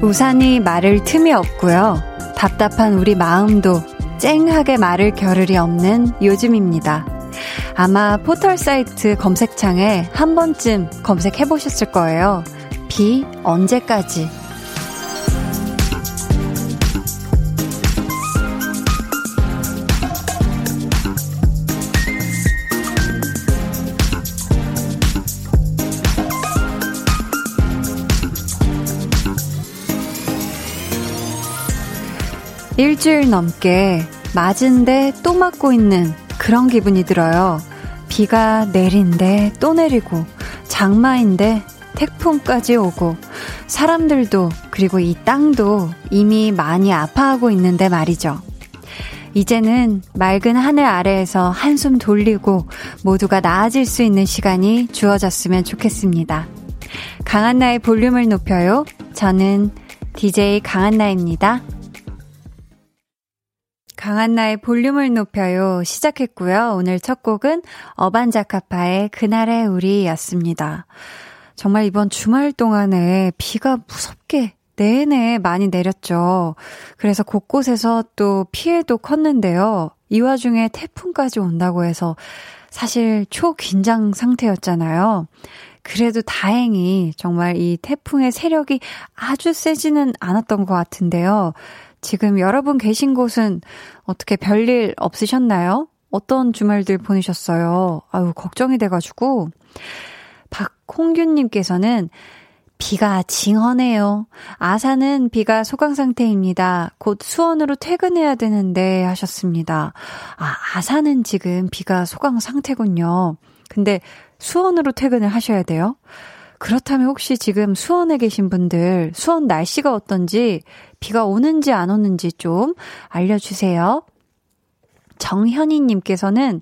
우산이 말을 틈이 없고요. 답답한 우리 마음도 쨍하게 말을 겨를이 없는 요즘입니다. 아마 포털 사이트 검색창에 한 번쯤 검색해 보셨을 거예요. 비 언제까지? 일주일 넘게 맞은데 또 맞고 있는 그런 기분이 들어요. 비가 내린데 또 내리고, 장마인데 태풍까지 오고, 사람들도, 그리고 이 땅도 이미 많이 아파하고 있는데 말이죠. 이제는 맑은 하늘 아래에서 한숨 돌리고 모두가 나아질 수 있는 시간이 주어졌으면 좋겠습니다. 강한나의 볼륨을 높여요. 저는 DJ 강한나입니다. 강한나의 볼륨을 높여요 시작했고요. 오늘 첫 곡은 어반자카파의 그날의 우리였습니다. 정말 이번 주말 동안에 비가 무섭게 내내 많이 내렸죠. 그래서 곳곳에서 또 피해도 컸는데요. 이 와중에 태풍까지 온다고 해서 사실 초긴장 상태였잖아요. 그래도 다행히 정말 이 태풍의 세력이 아주 세지는 않았던 것 같은데요. 지금 여러분 계신 곳은 어떻게 별일 없으셨나요? 어떤 주말들 보내셨어요? 아유, 걱정이 돼가지고. 박홍균님께서는 비가 징하네요. 아산은 비가 소강 상태입니다. 곧 수원으로 퇴근해야 되는데 하셨습니다. 아, 아산은 지금 비가 소강 상태군요. 근데 수원으로 퇴근을 하셔야 돼요? 그렇다면 혹시 지금 수원에 계신 분들, 수원 날씨가 어떤지, 비가 오는지 안 오는지 좀 알려주세요. 정현희님께서는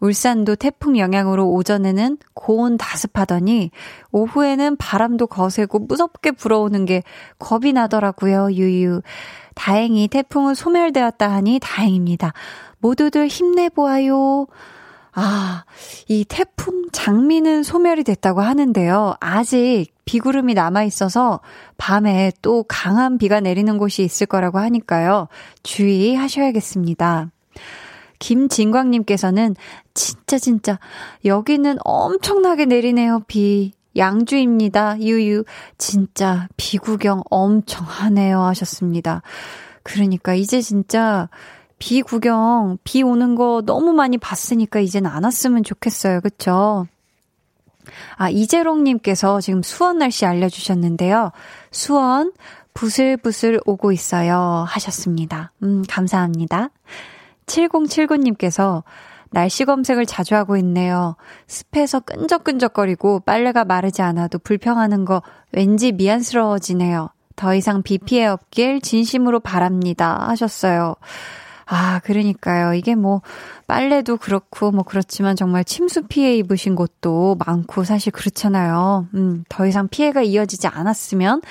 울산도 태풍 영향으로 오전에는 고온 다습하더니 오후에는 바람도 거세고 무섭게 불어오는 게 겁이 나더라고요. 유유. 다행히 태풍은 소멸되었다 하니 다행입니다. 모두들 힘내보아요. 아, 이 태풍 장미는 소멸이 됐다고 하는데요. 아직 비구름이 남아 있어서 밤에 또 강한 비가 내리는 곳이 있을 거라고 하니까요. 주의하셔야겠습니다. 김진광님께서는 진짜 진짜 여기는 엄청나게 내리네요, 비. 양주입니다. 유유. 진짜 비 구경 엄청 하네요. 하셨습니다. 그러니까 이제 진짜 비 구경, 비 오는 거 너무 많이 봤으니까 이젠 안 왔으면 좋겠어요. 그쵸? 아, 이재롱님께서 지금 수원 날씨 알려주셨는데요. 수원, 부슬부슬 오고 있어요. 하셨습니다. 음, 감사합니다. 7079님께서 날씨 검색을 자주 하고 있네요. 습해서 끈적끈적거리고 빨래가 마르지 않아도 불평하는 거 왠지 미안스러워지네요. 더 이상 비 피해 없길 진심으로 바랍니다. 하셨어요. 아, 그러니까요. 이게 뭐, 빨래도 그렇고, 뭐, 그렇지만 정말 침수 피해 입으신 곳도 많고, 사실 그렇잖아요. 음, 더 이상 피해가 이어지지 않았으면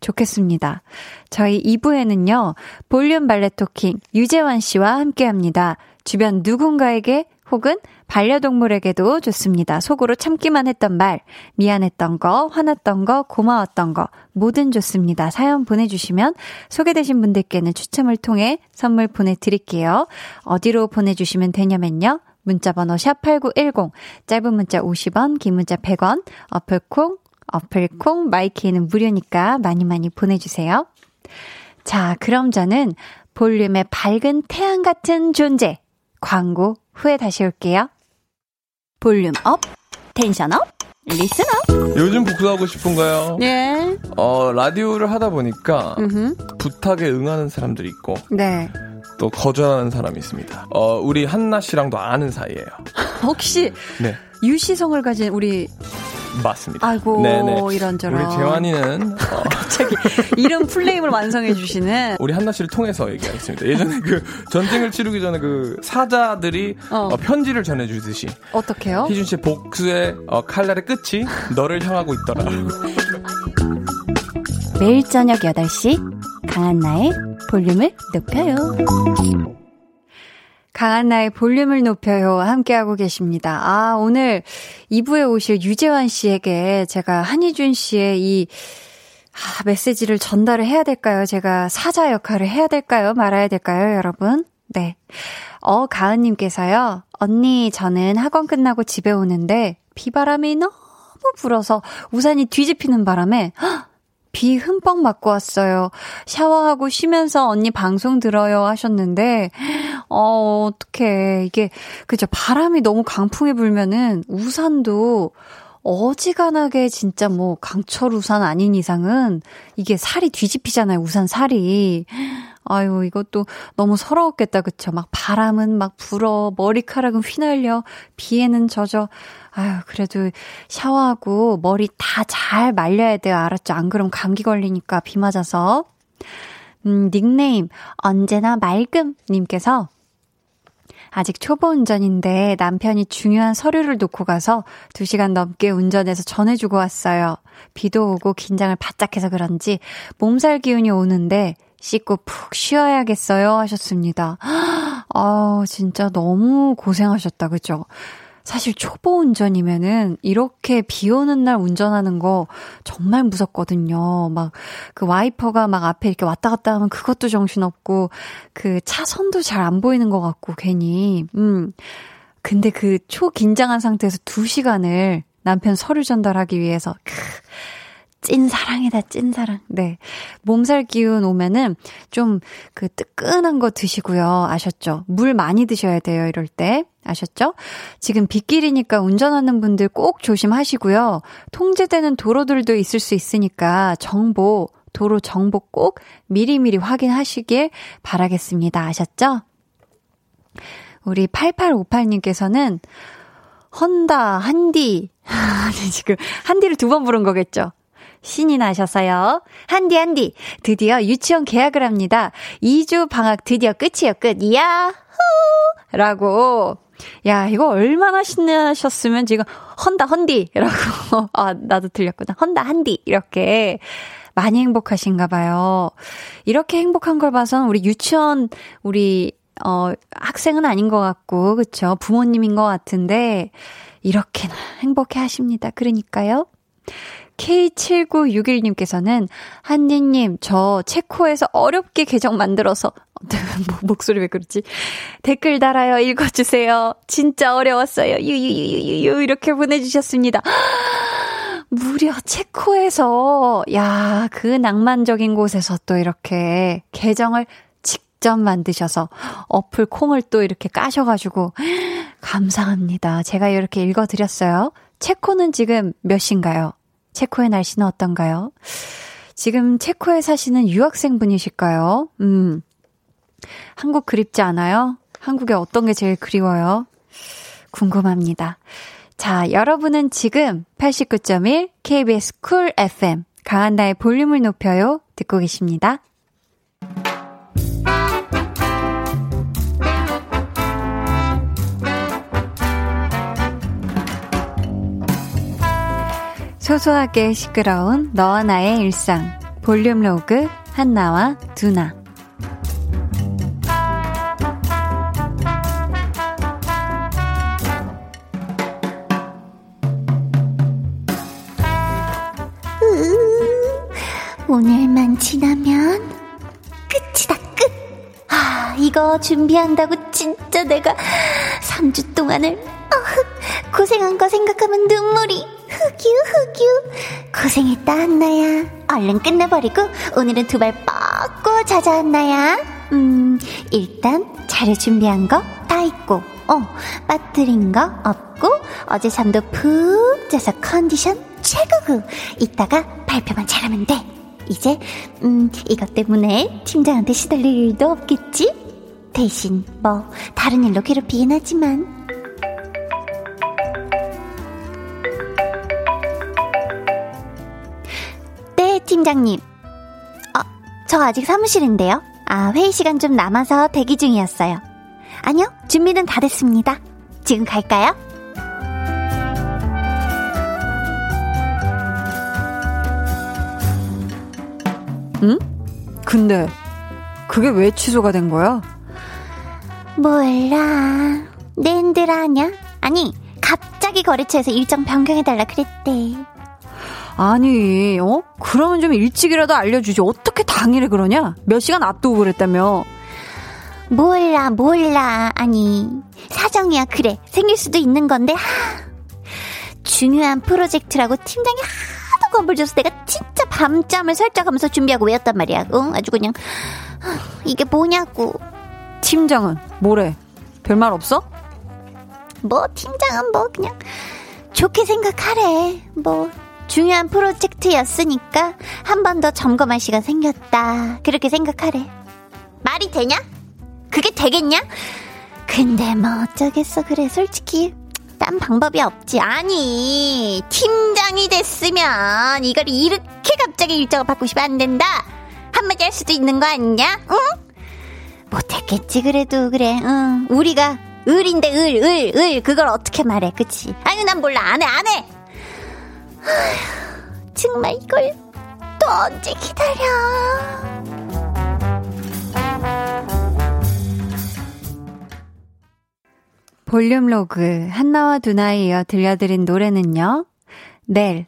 좋겠습니다. 저희 2부에는요, 볼륨 발레 토킹 유재환 씨와 함께 합니다. 주변 누군가에게 혹은 반려동물에게도 좋습니다. 속으로 참기만 했던 말, 미안했던 거, 화났던 거, 고마웠던 거, 뭐든 좋습니다. 사연 보내주시면 소개되신 분들께는 추첨을 통해 선물 보내드릴게요. 어디로 보내주시면 되냐면요. 문자번호 샵8910, 짧은 문자 50원, 긴 문자 100원, 어플콩, 어플콩, 마이K는 무료니까 많이 많이 보내주세요. 자, 그럼 저는 볼륨의 밝은 태양 같은 존재, 광고 후에 다시 올게요. 볼륨 업, 텐션 업, 리슨 업. 요즘 복수하고 싶은가요? 네. 어, 라디오를 하다 보니까 음흠. 부탁에 응하는 사람들이 있고 네. 또 거절하는 사람이 있습니다. 어, 우리 한나 씨랑도 아는 사이예요. 혹시 네. 유시성을 가진 우리 맞습니다. 아이고 네네. 이런저런 우리 재환이는 어, 갑자기 이런 플레임을 완성해 주시는 우리 한나 씨를 통해서 얘기하겠습니다. 예전에 그 전쟁을 치르기 전에 그 사자들이 어. 어, 편지를 전해 주듯이 어떻게요? 희준 씨의 복수의 어, 칼날의 끝이 너를 향하고 있더라. 매일 저녁 8시 강한나의 볼륨을 높여요. 강한 나의 볼륨을 높여요. 함께하고 계십니다. 아, 오늘 2부에 오실 유재환 씨에게 제가 한희준 씨의 이 아, 메시지를 전달을 해야 될까요? 제가 사자 역할을 해야 될까요? 말아야 될까요, 여러분? 네. 어, 가은님께서요. 언니, 저는 학원 끝나고 집에 오는데 비바람이 너무 불어서 우산이 뒤집히는 바람에 헉, 비 흠뻑 맞고 왔어요. 샤워하고 쉬면서 언니 방송 들어요 하셨는데, 어, 어떡해. 이게, 그죠. 바람이 너무 강풍이 불면은 우산도 어지간하게 진짜 뭐 강철 우산 아닌 이상은 이게 살이 뒤집히잖아요. 우산 살이. 아유, 이것도 너무 서러웠겠다. 그쵸? 막 바람은 막 불어, 머리카락은 휘날려, 비에는 젖어. 아유, 그래도 샤워하고 머리 다 잘 말려야 돼요. 알았죠? 안 그러면 감기 걸리니까 비 맞아서. 음, 닉네임, 언제나 맑음님께서 아직 초보 운전인데 남편이 중요한 서류를 놓고 가서 2시간 넘게 운전해서 전해주고 왔어요. 비도 오고 긴장을 바짝 해서 그런지 몸살 기운이 오는데 씻고 푹 쉬어야겠어요 하셨습니다. 아, 진짜 너무 고생하셨다. 그죠? 사실 초보 운전이면은 이렇게 비 오는 날 운전하는 거 정말 무섭거든요. 막 그 와이퍼가 막 앞에 이렇게 왔다 갔다 하면 그것도 정신없고 그 차선도 잘 안 보이는 것 같고 괜히. 음. 근데 그 초긴장한 상태에서 2시간을 남편 서류 전달하기 위해서 크 찐 사랑이다, 찐 사랑. 네. 몸살 기운 오면은 좀 그 뜨끈한 거 드시고요. 아셨죠? 물 많이 드셔야 돼요, 이럴 때. 아셨죠? 지금 빗길이니까 운전하는 분들 꼭 조심하시고요. 통제되는 도로들도 있을 수 있으니까 정보, 도로 정보 꼭 미리미리 확인하시길 바라겠습니다. 아셨죠? 우리 8858님께서는 헌다, 한디. 지금 한디를 두 번 부른 거겠죠? 신이 나셨어요. 한디, 한디. 드디어 유치원 계약을 합니다. 2주 방학 드디어 끝이에요, 끝. 야호! 라고. 야, 이거 얼마나 신나셨으면 지금 헌다, 헌디. 라고. 아, 나도 들렸구나. 헌다, 한디. 이렇게. 많이 행복하신가 봐요. 이렇게 행복한 걸 봐선 우리 유치원, 우리, 어, 학생은 아닌 것 같고, 그쵸? 부모님인 것 같은데, 이렇게나 행복해 하십니다. 그러니까요. K7961님께서는 한니님, 저 체코에서 어렵게 계정 만들어서 뭐, 목소리 왜 그렇지? 댓글 달아요. 읽어주세요. 진짜 어려웠어요. 유유유유유 이렇게 보내주셨습니다. 무려 체코에서 야, 그 낭만적인 곳에서 또 이렇게 계정을 직접 만드셔서 어플 콩을 또 이렇게 까셔가지고 감사합니다. 제가 이렇게 읽어드렸어요. 체코는 지금 몇 시인가요? 체코의 날씨는 어떤가요? 지금 체코에 사시는 유학생 분이실까요? 음. 한국 그립지 않아요? 한국에 어떤 게 제일 그리워요? 궁금합니다. 자, 여러분은 지금 89.1 KBS 쿨 FM 강한나의 볼륨을 높여요 듣고 계십니다. 소소하게 시끄러운 너와 나의 일상. 볼륨 로그 한나와 두나. 오늘만 지나면 끝이다 끝. 아 이거 준비한다고 진짜 내가 3주 동안을 어, 고생한 거 생각하면 눈물이 흑유 흑유. 고생했다 한나야. 얼른 끝내버리고 오늘은 두 발 뻗고 자자 한나야. 음 일단 자료 준비한 거 다 있고 어 빠뜨린 거 없고 어제 잠도 푹 자서 컨디션 최고고. 이따가 발표만 잘하면 돼. 이제 음 이것 때문에 팀장한테 시달릴 일도 없겠지? 대신 뭐 다른 일로 괴롭히긴 하지만 팀장님. 어, 저 아직 사무실인데요. 아, 회의 시간 좀 남아서 대기 중이었어요. 아니요, 준비는 다 됐습니다. 지금 갈까요? 응? 근데 그게 왜 취소가 된 거야? 몰라. 낸들 아냐? 아니, 갑자기 거래처에서 일정 변경해달라 그랬대. 아니, 어? 그러면 좀 일찍이라도 알려주지. 어떻게 당일에 그러냐? 몇 시간 앞두고 그랬다며. 몰라, 몰라. 아니, 사정이야. 그래. 생길 수도 있는 건데, 하. 중요한 프로젝트라고 팀장이 하도 겁을 줘서 내가 진짜 밤잠을 설정하면서 준비하고 외웠단 말이야. 응? 아주 그냥, 이게 뭐냐고. 팀장은 뭐래? 별말 없어? 뭐, 팀장은 뭐, 그냥, 좋게 생각하래. 뭐, 중요한 프로젝트였으니까 한 번 더 점검할 시간 생겼다. 그렇게 생각하래. 말이 되냐? 그게 되겠냐? 근데 뭐 어쩌겠어. 그래, 솔직히. 딴 방법이 없지. 아니, 팀장이 됐으면 이걸 이렇게 갑자기 일정을 바꾸시면 안 된다. 한마디 할 수도 있는 거 아니냐? 응? 못했겠지, 그래도, 그래, 응. 우리가 을인데, 을, 을, 을. 그걸 어떻게 말해, 그치? 아니, 난 몰라. 안 해, 안 해! 정말 이걸 또 언제 기다려? 볼륨 로그 한나와 두나에 이어 들려드린 노래는요. 넬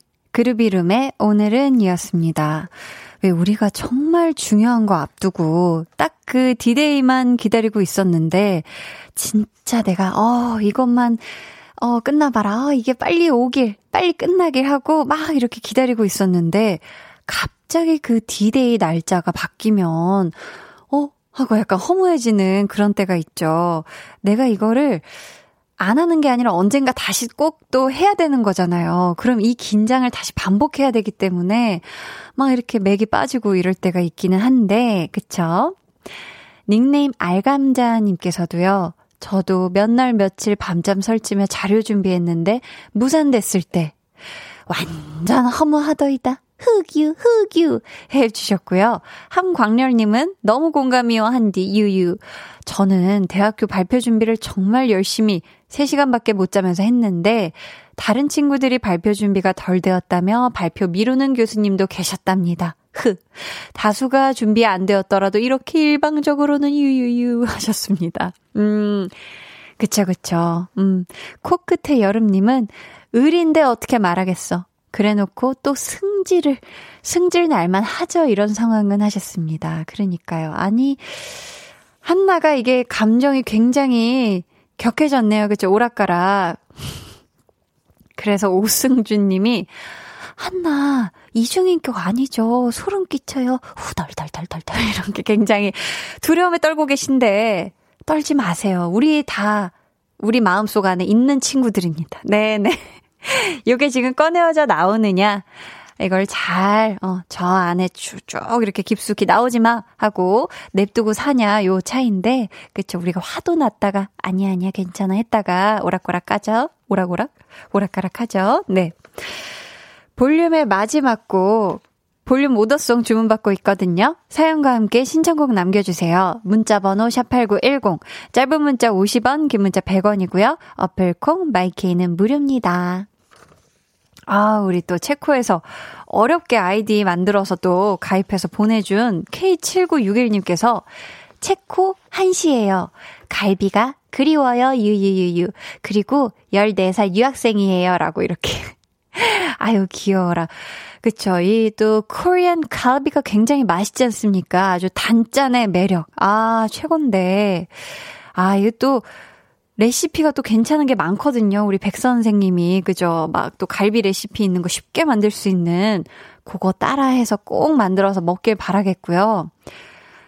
이름의 오늘은 이었습니다. 왜 우리가 정말 중요한 거 앞두고 딱 그 디데이만 기다리고 있었는데 진짜 내가 어 이것만 어 끝나봐라 어, 이게 빨리 오길 빨리 끝나길 하고 막 이렇게 기다리고 있었는데 갑자기 그 디데이 날짜가 바뀌면 어 하고 약간 허무해지는 그런 때가 있죠. 내가 이거를 안 하는 게 아니라 언젠가 다시 꼭 또 해야 되는 거잖아요. 그럼 이 긴장을 다시 반복해야 되기 때문에 막 이렇게 맥이 빠지고 이럴 때가 있기는 한데, 그쵸? 닉네임 알감자님께서도요, 저도 몇 날 며칠 밤잠 설치며 자료 준비했는데, 무산됐을 때, 완전 허무하더이다. 흑유, 흑유 해주셨고요. 함광렬님은 너무 공감이요, 한디, 유유. 저는 대학교 발표 준비를 정말 열심히 3시간밖에 못 자면서 했는데, 다른 친구들이 발표 준비가 덜 되었다며 발표 미루는 교수님도 계셨답니다. 흐. 다수가 준비 안 되었더라도 이렇게 일방적으로는 유유유 하셨습니다. 음, 그쵸, 그쵸. 음, 코끝의 여름님은 을인데 어떻게 말하겠어. 그래 놓고 또 승질을, 승질 날만 하죠. 이런 상황은 하셨습니다. 그러니까요. 아니, 한나가 이게 감정이 굉장히 격해졌네요. 그쵸? 오락가락. 그래서 오승준 님이, 한나, 이중인격 아니죠. 소름 끼쳐요. 후덜덜덜덜덜. 이렇게 굉장히 두려움에 떨고 계신데, 떨지 마세요. 우리 다, 우리 마음속 안에 있는 친구들입니다. 네네. 요게 지금 꺼내어져 나오느냐. 이걸 잘, 어, 저 안에 쭉 이렇게 깊숙이 나오지 마 하고 냅두고 사냐 요 차인데, 그쵸. 우리가 화도 났다가, 아니야, 아니야, 괜찮아 했다가 오락오락 까죠? 오락오락? 오락가락 하죠? 네. 볼륨의 마지막 곡, 볼륨 오더송 주문받고 있거든요. 사연과 함께 신청곡 남겨주세요. 문자번호 샵8910, 짧은 문자 50원, 긴 문자 100원이고요. 어플콩, 마이케이는 무료입니다. 아, 우리 또 체코에서 어렵게 아이디 만들어서 또 가입해서 보내준 K7961님께서 체코 한시예요. 갈비가 그리워요. 유유유유. 그리고 14살 유학생이에요. 라고 이렇게. 아유, 귀여워라. 그쵸. 이 또 코리안 갈비가 굉장히 맛있지 않습니까? 아주 단짠의 매력. 아, 최곤데. 아, 이거 또 레시피가 또 괜찮은 게 많거든요. 우리 백 선생님이. 그죠? 막 또 갈비 레시피 있는 거 쉽게 만들 수 있는 그거 따라해서 꼭 만들어서 먹길 바라겠고요.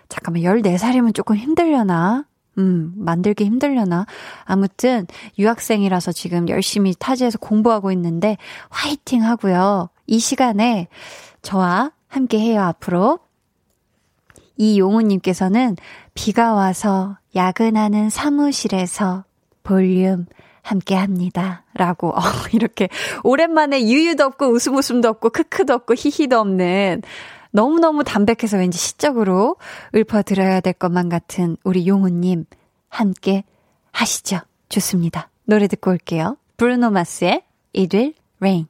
잠깐만, 14살이면 조금 힘들려나? 음, 만들기 힘들려나? 아무튼, 유학생이라서 지금 열심히 타지에서 공부하고 있는데, 화이팅 하고요. 이 시간에 저와 함께 해요, 앞으로. 이용우님께서는 비가 와서 야근하는 사무실에서 볼륨 함께 합니다. 라고, 어, 이렇게 오랜만에 유유도 없고 웃음 웃음도 없고 크크도 없고 히히도 없는 너무너무 담백해서 왠지 시적으로 읊어드려야 될 것만 같은 우리 용우님 함께 하시죠. 좋습니다. 노래 듣고 올게요. 브루노 마스의 It Will Rain.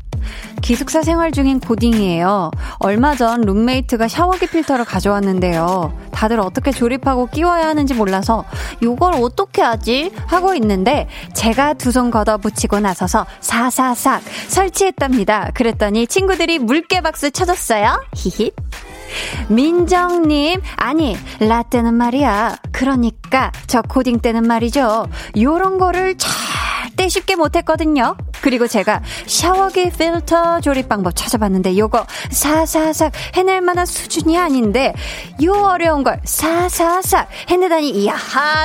기숙사 생활 중인 고딩이에요. 얼마 전 룸메이트가 샤워기 필터를 가져왔는데요. 다들 어떻게 조립하고 끼워야 하는지 몰라서 이걸 어떻게 하지? 하고 있는데 제가 두 손 걷어 붙이고 나서서 사사삭 설치했답니다. 그랬더니 친구들이 물개 박수 쳐줬어요. 히히. 민정님, 아니, 라떼는 말이야. 그러니까, 저 코딩 때는 말이죠. 요런 거를 절대 쉽게 못했거든요. 그리고 제가 샤워기 필터 조립 방법 찾아봤는데 요거 사사삭 해낼 만한 수준이 아닌데 요 어려운 걸 사사삭 해내다니 이야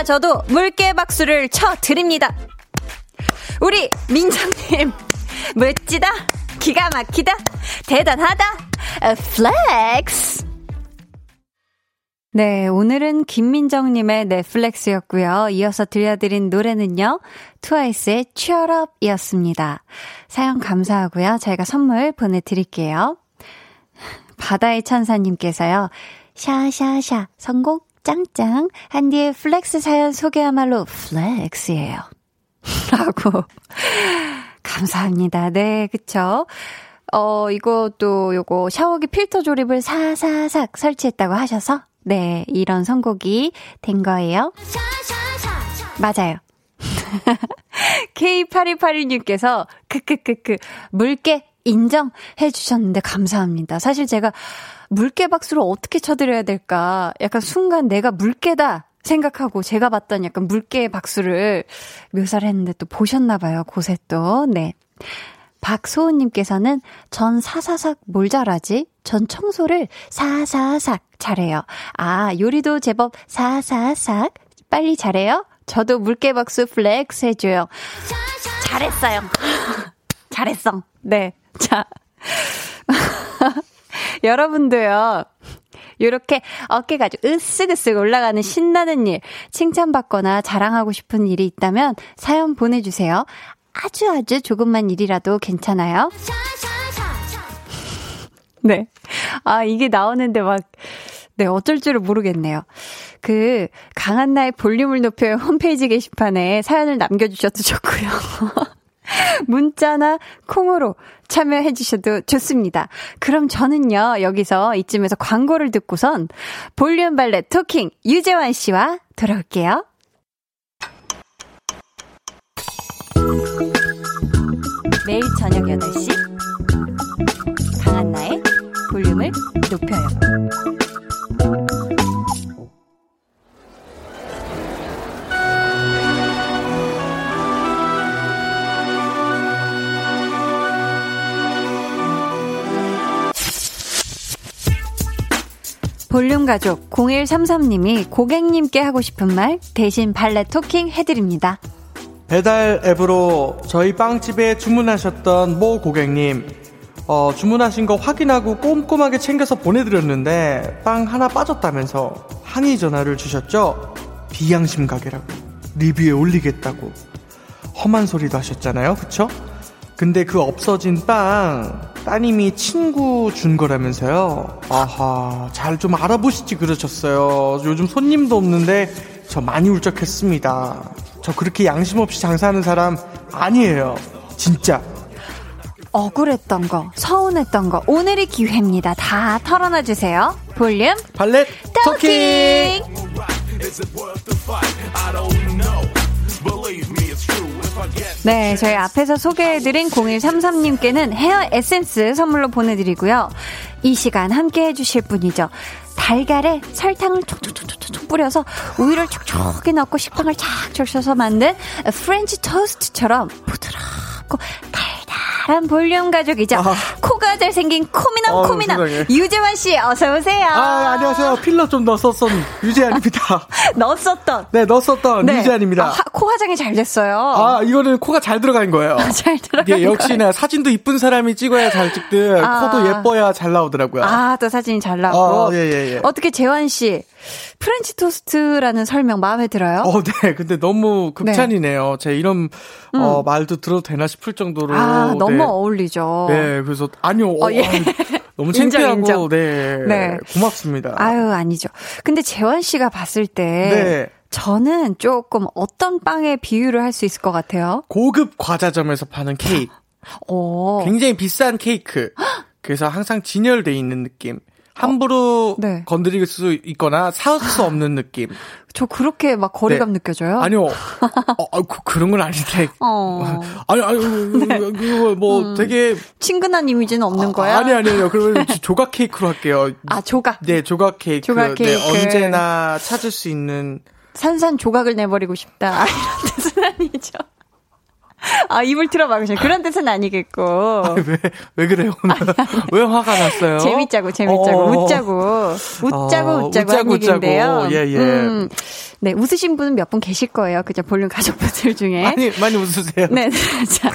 저도 물개 박수를 쳐드립니다. 우리 민정님 멋지다 기가 막히다 대단하다 flex 네, 오늘은 김민정님의 flex였고요. 이어서 들려드린 노래는요. 트와이스의 Cheer Up 이었습니다. 사연 감사하고요. 저희가 선물 보내드릴게요. 바다의 천사님께서요. 샤샤샤 성공 짱짱 한디의 flex 사연 소개야말로 flex예요. 라고 감사합니다. 네, 그쵸? 어, 이것도 요거 샤워기 필터 조립을 사사삭 설치했다고 하셔서 네, 이런 선곡이 된 거예요. 맞아요. K8281님께서 크크크크 물개 인정해 주셨는데 감사합니다. 사실 제가 물개 박수를 어떻게 쳐드려야 될까 약간 순간 내가 물개다 생각하고 제가 봤던 약간 물개 박수를 묘사를 했는데 또 보셨나 봐요. 곳에 또. 네. 박소은님께서는 전 사사삭 뭘 잘하지? 전 청소를 사사삭 잘해요. 아, 요리도 제법 사사삭 빨리 잘해요? 저도 물개박수 flex 해줘요. 잘했어요. 잘했어. 네. 자. 여러분도요. 요렇게 어깨가 아주 으쓱으쓱 올라가는 신나는 일, 칭찬받거나 자랑하고 싶은 일이 있다면 사연 보내주세요. 아주 아주 조그만 일이라도 괜찮아요. 네. 아, 이게 나오는데 막, 네, 어쩔 줄을 모르겠네요. 그, 강한 나의 볼륨을 높여 홈페이지 게시판에 사연을 남겨주셔도 좋고요. 문자나 콩으로 참여해 주셔도 좋습니다. 그럼 저는요, 여기서 이쯤에서 광고를 듣고선 볼륨 발레 토킹 유재환 씨와 돌아올게요. 매일 저녁 8시 강한나의 볼륨을 높여요. 볼륨 가족 0133님이 고객님께 하고 싶은 말 대신 발레 토킹 해드립니다. 배달 앱으로 저희 빵집에 주문하셨던 모 고객님, 어, 주문하신 거 확인하고 꼼꼼하게 챙겨서 보내드렸는데 빵 하나 빠졌다면서 항의 전화를 주셨죠? 비양심 가게라고 리뷰에 올리겠다고 험한 소리도 하셨잖아요, 그쵸? 근데 그 없어진 빵 따님이 친구 준 거라면서요. 아하, 잘 좀 알아보시지 그러셨어요. 요즘 손님도 없는데 저 많이 울적했습니다. 저 그렇게 양심 없이 장사하는 사람 아니에요. 진짜. 억울했던 거, 서운했던 거, 오늘이 기회입니다. 다 털어놔 주세요. 볼륨 발렛 토킹! 네, 저희 앞에서 소개해드린 0133님께는 헤어 에센스 선물로 보내드리고요. 이 시간 함께 해주실 분이죠. 달걀에 설탕을 촉촉촉촉 뿌려서 우유를 촉촉히 넣고 식빵을 착 적셔서 만든 프렌치 토스트처럼 부드럽고 달 달한 볼륨 가족이죠. 아. 코가 잘생긴 코미남 어, 코미남 세상에. 유재환 씨 어서 오세요. 아, 안녕하세요. 필러 좀 넣었었던 유재환입니다. 넣었었던. 네, 넣었었던 유재환입니다. 아, 화- 코 화장이 잘 됐어요. 아, 이거는 코가 잘 들어간 거예요. 잘 들어간 예, 역시나 사진도 이쁜 사람이 찍어야 잘 찍듯 아. 코도 예뻐야 잘 나오더라고요. 아, 또 사진이 잘 나오고. 어, 예, 예, 예. 어떻게 재환 씨 프렌치 토스트라는 설명 마음에 들어요? 어, 네. 근데 너무 극찬이네요. 제 이런 어, 말도 들어도 되나 싶을 정도로. 음. 아, 너무 네. 어울리죠. 네, 그래서 아니요. 어, 예. 아유, 너무 인정, 창피하고 인정. 네. 네. 고맙습니다. 아유, 아니죠. 근데 재환 씨가 봤을 때 네. 저는 조금 어떤 빵에 비유를 할 수 있을 것 같아요. 고급 과자점에서 파는 케이크. 오. 굉장히 비싼 케이크. 그래서 항상 진열돼 있는 느낌. 함부로 네. 건드릴 수 있거나 살수 없는 느낌. 저 그렇게 막 거리감 네. 느껴져요? 아니요. 어, 아, 그, 그런 건 아닌데. 어. 아니, 아니, 그거 뭐 되게. 친근한 이미지는 없는 거야? 아니, 아니에요. 그러면 조각 케이크로 할게요. 아, 조각. 네, 조각 케이크. 조각 케이크. 네, 언제나 찾을 수 있는. 산산 조각을 내버리고 싶다. 아, 이런 뜻은 아니죠. 아, 입을 틀어 막으시네. 그런 뜻은 아니겠고. 왜, 왜 그래요? 왜 화가 났어요? 재밌자고, 재밌자고, 어. 웃자고. 웃자고, 어, 웃자고, 웃자고. 웃자고. 예, 예. 음, 네, 웃으신 분은 몇 분 계실 거예요. 그죠? 볼륨 가족분들 중에. 많이, 많이 웃으세요. 네, 네. 자.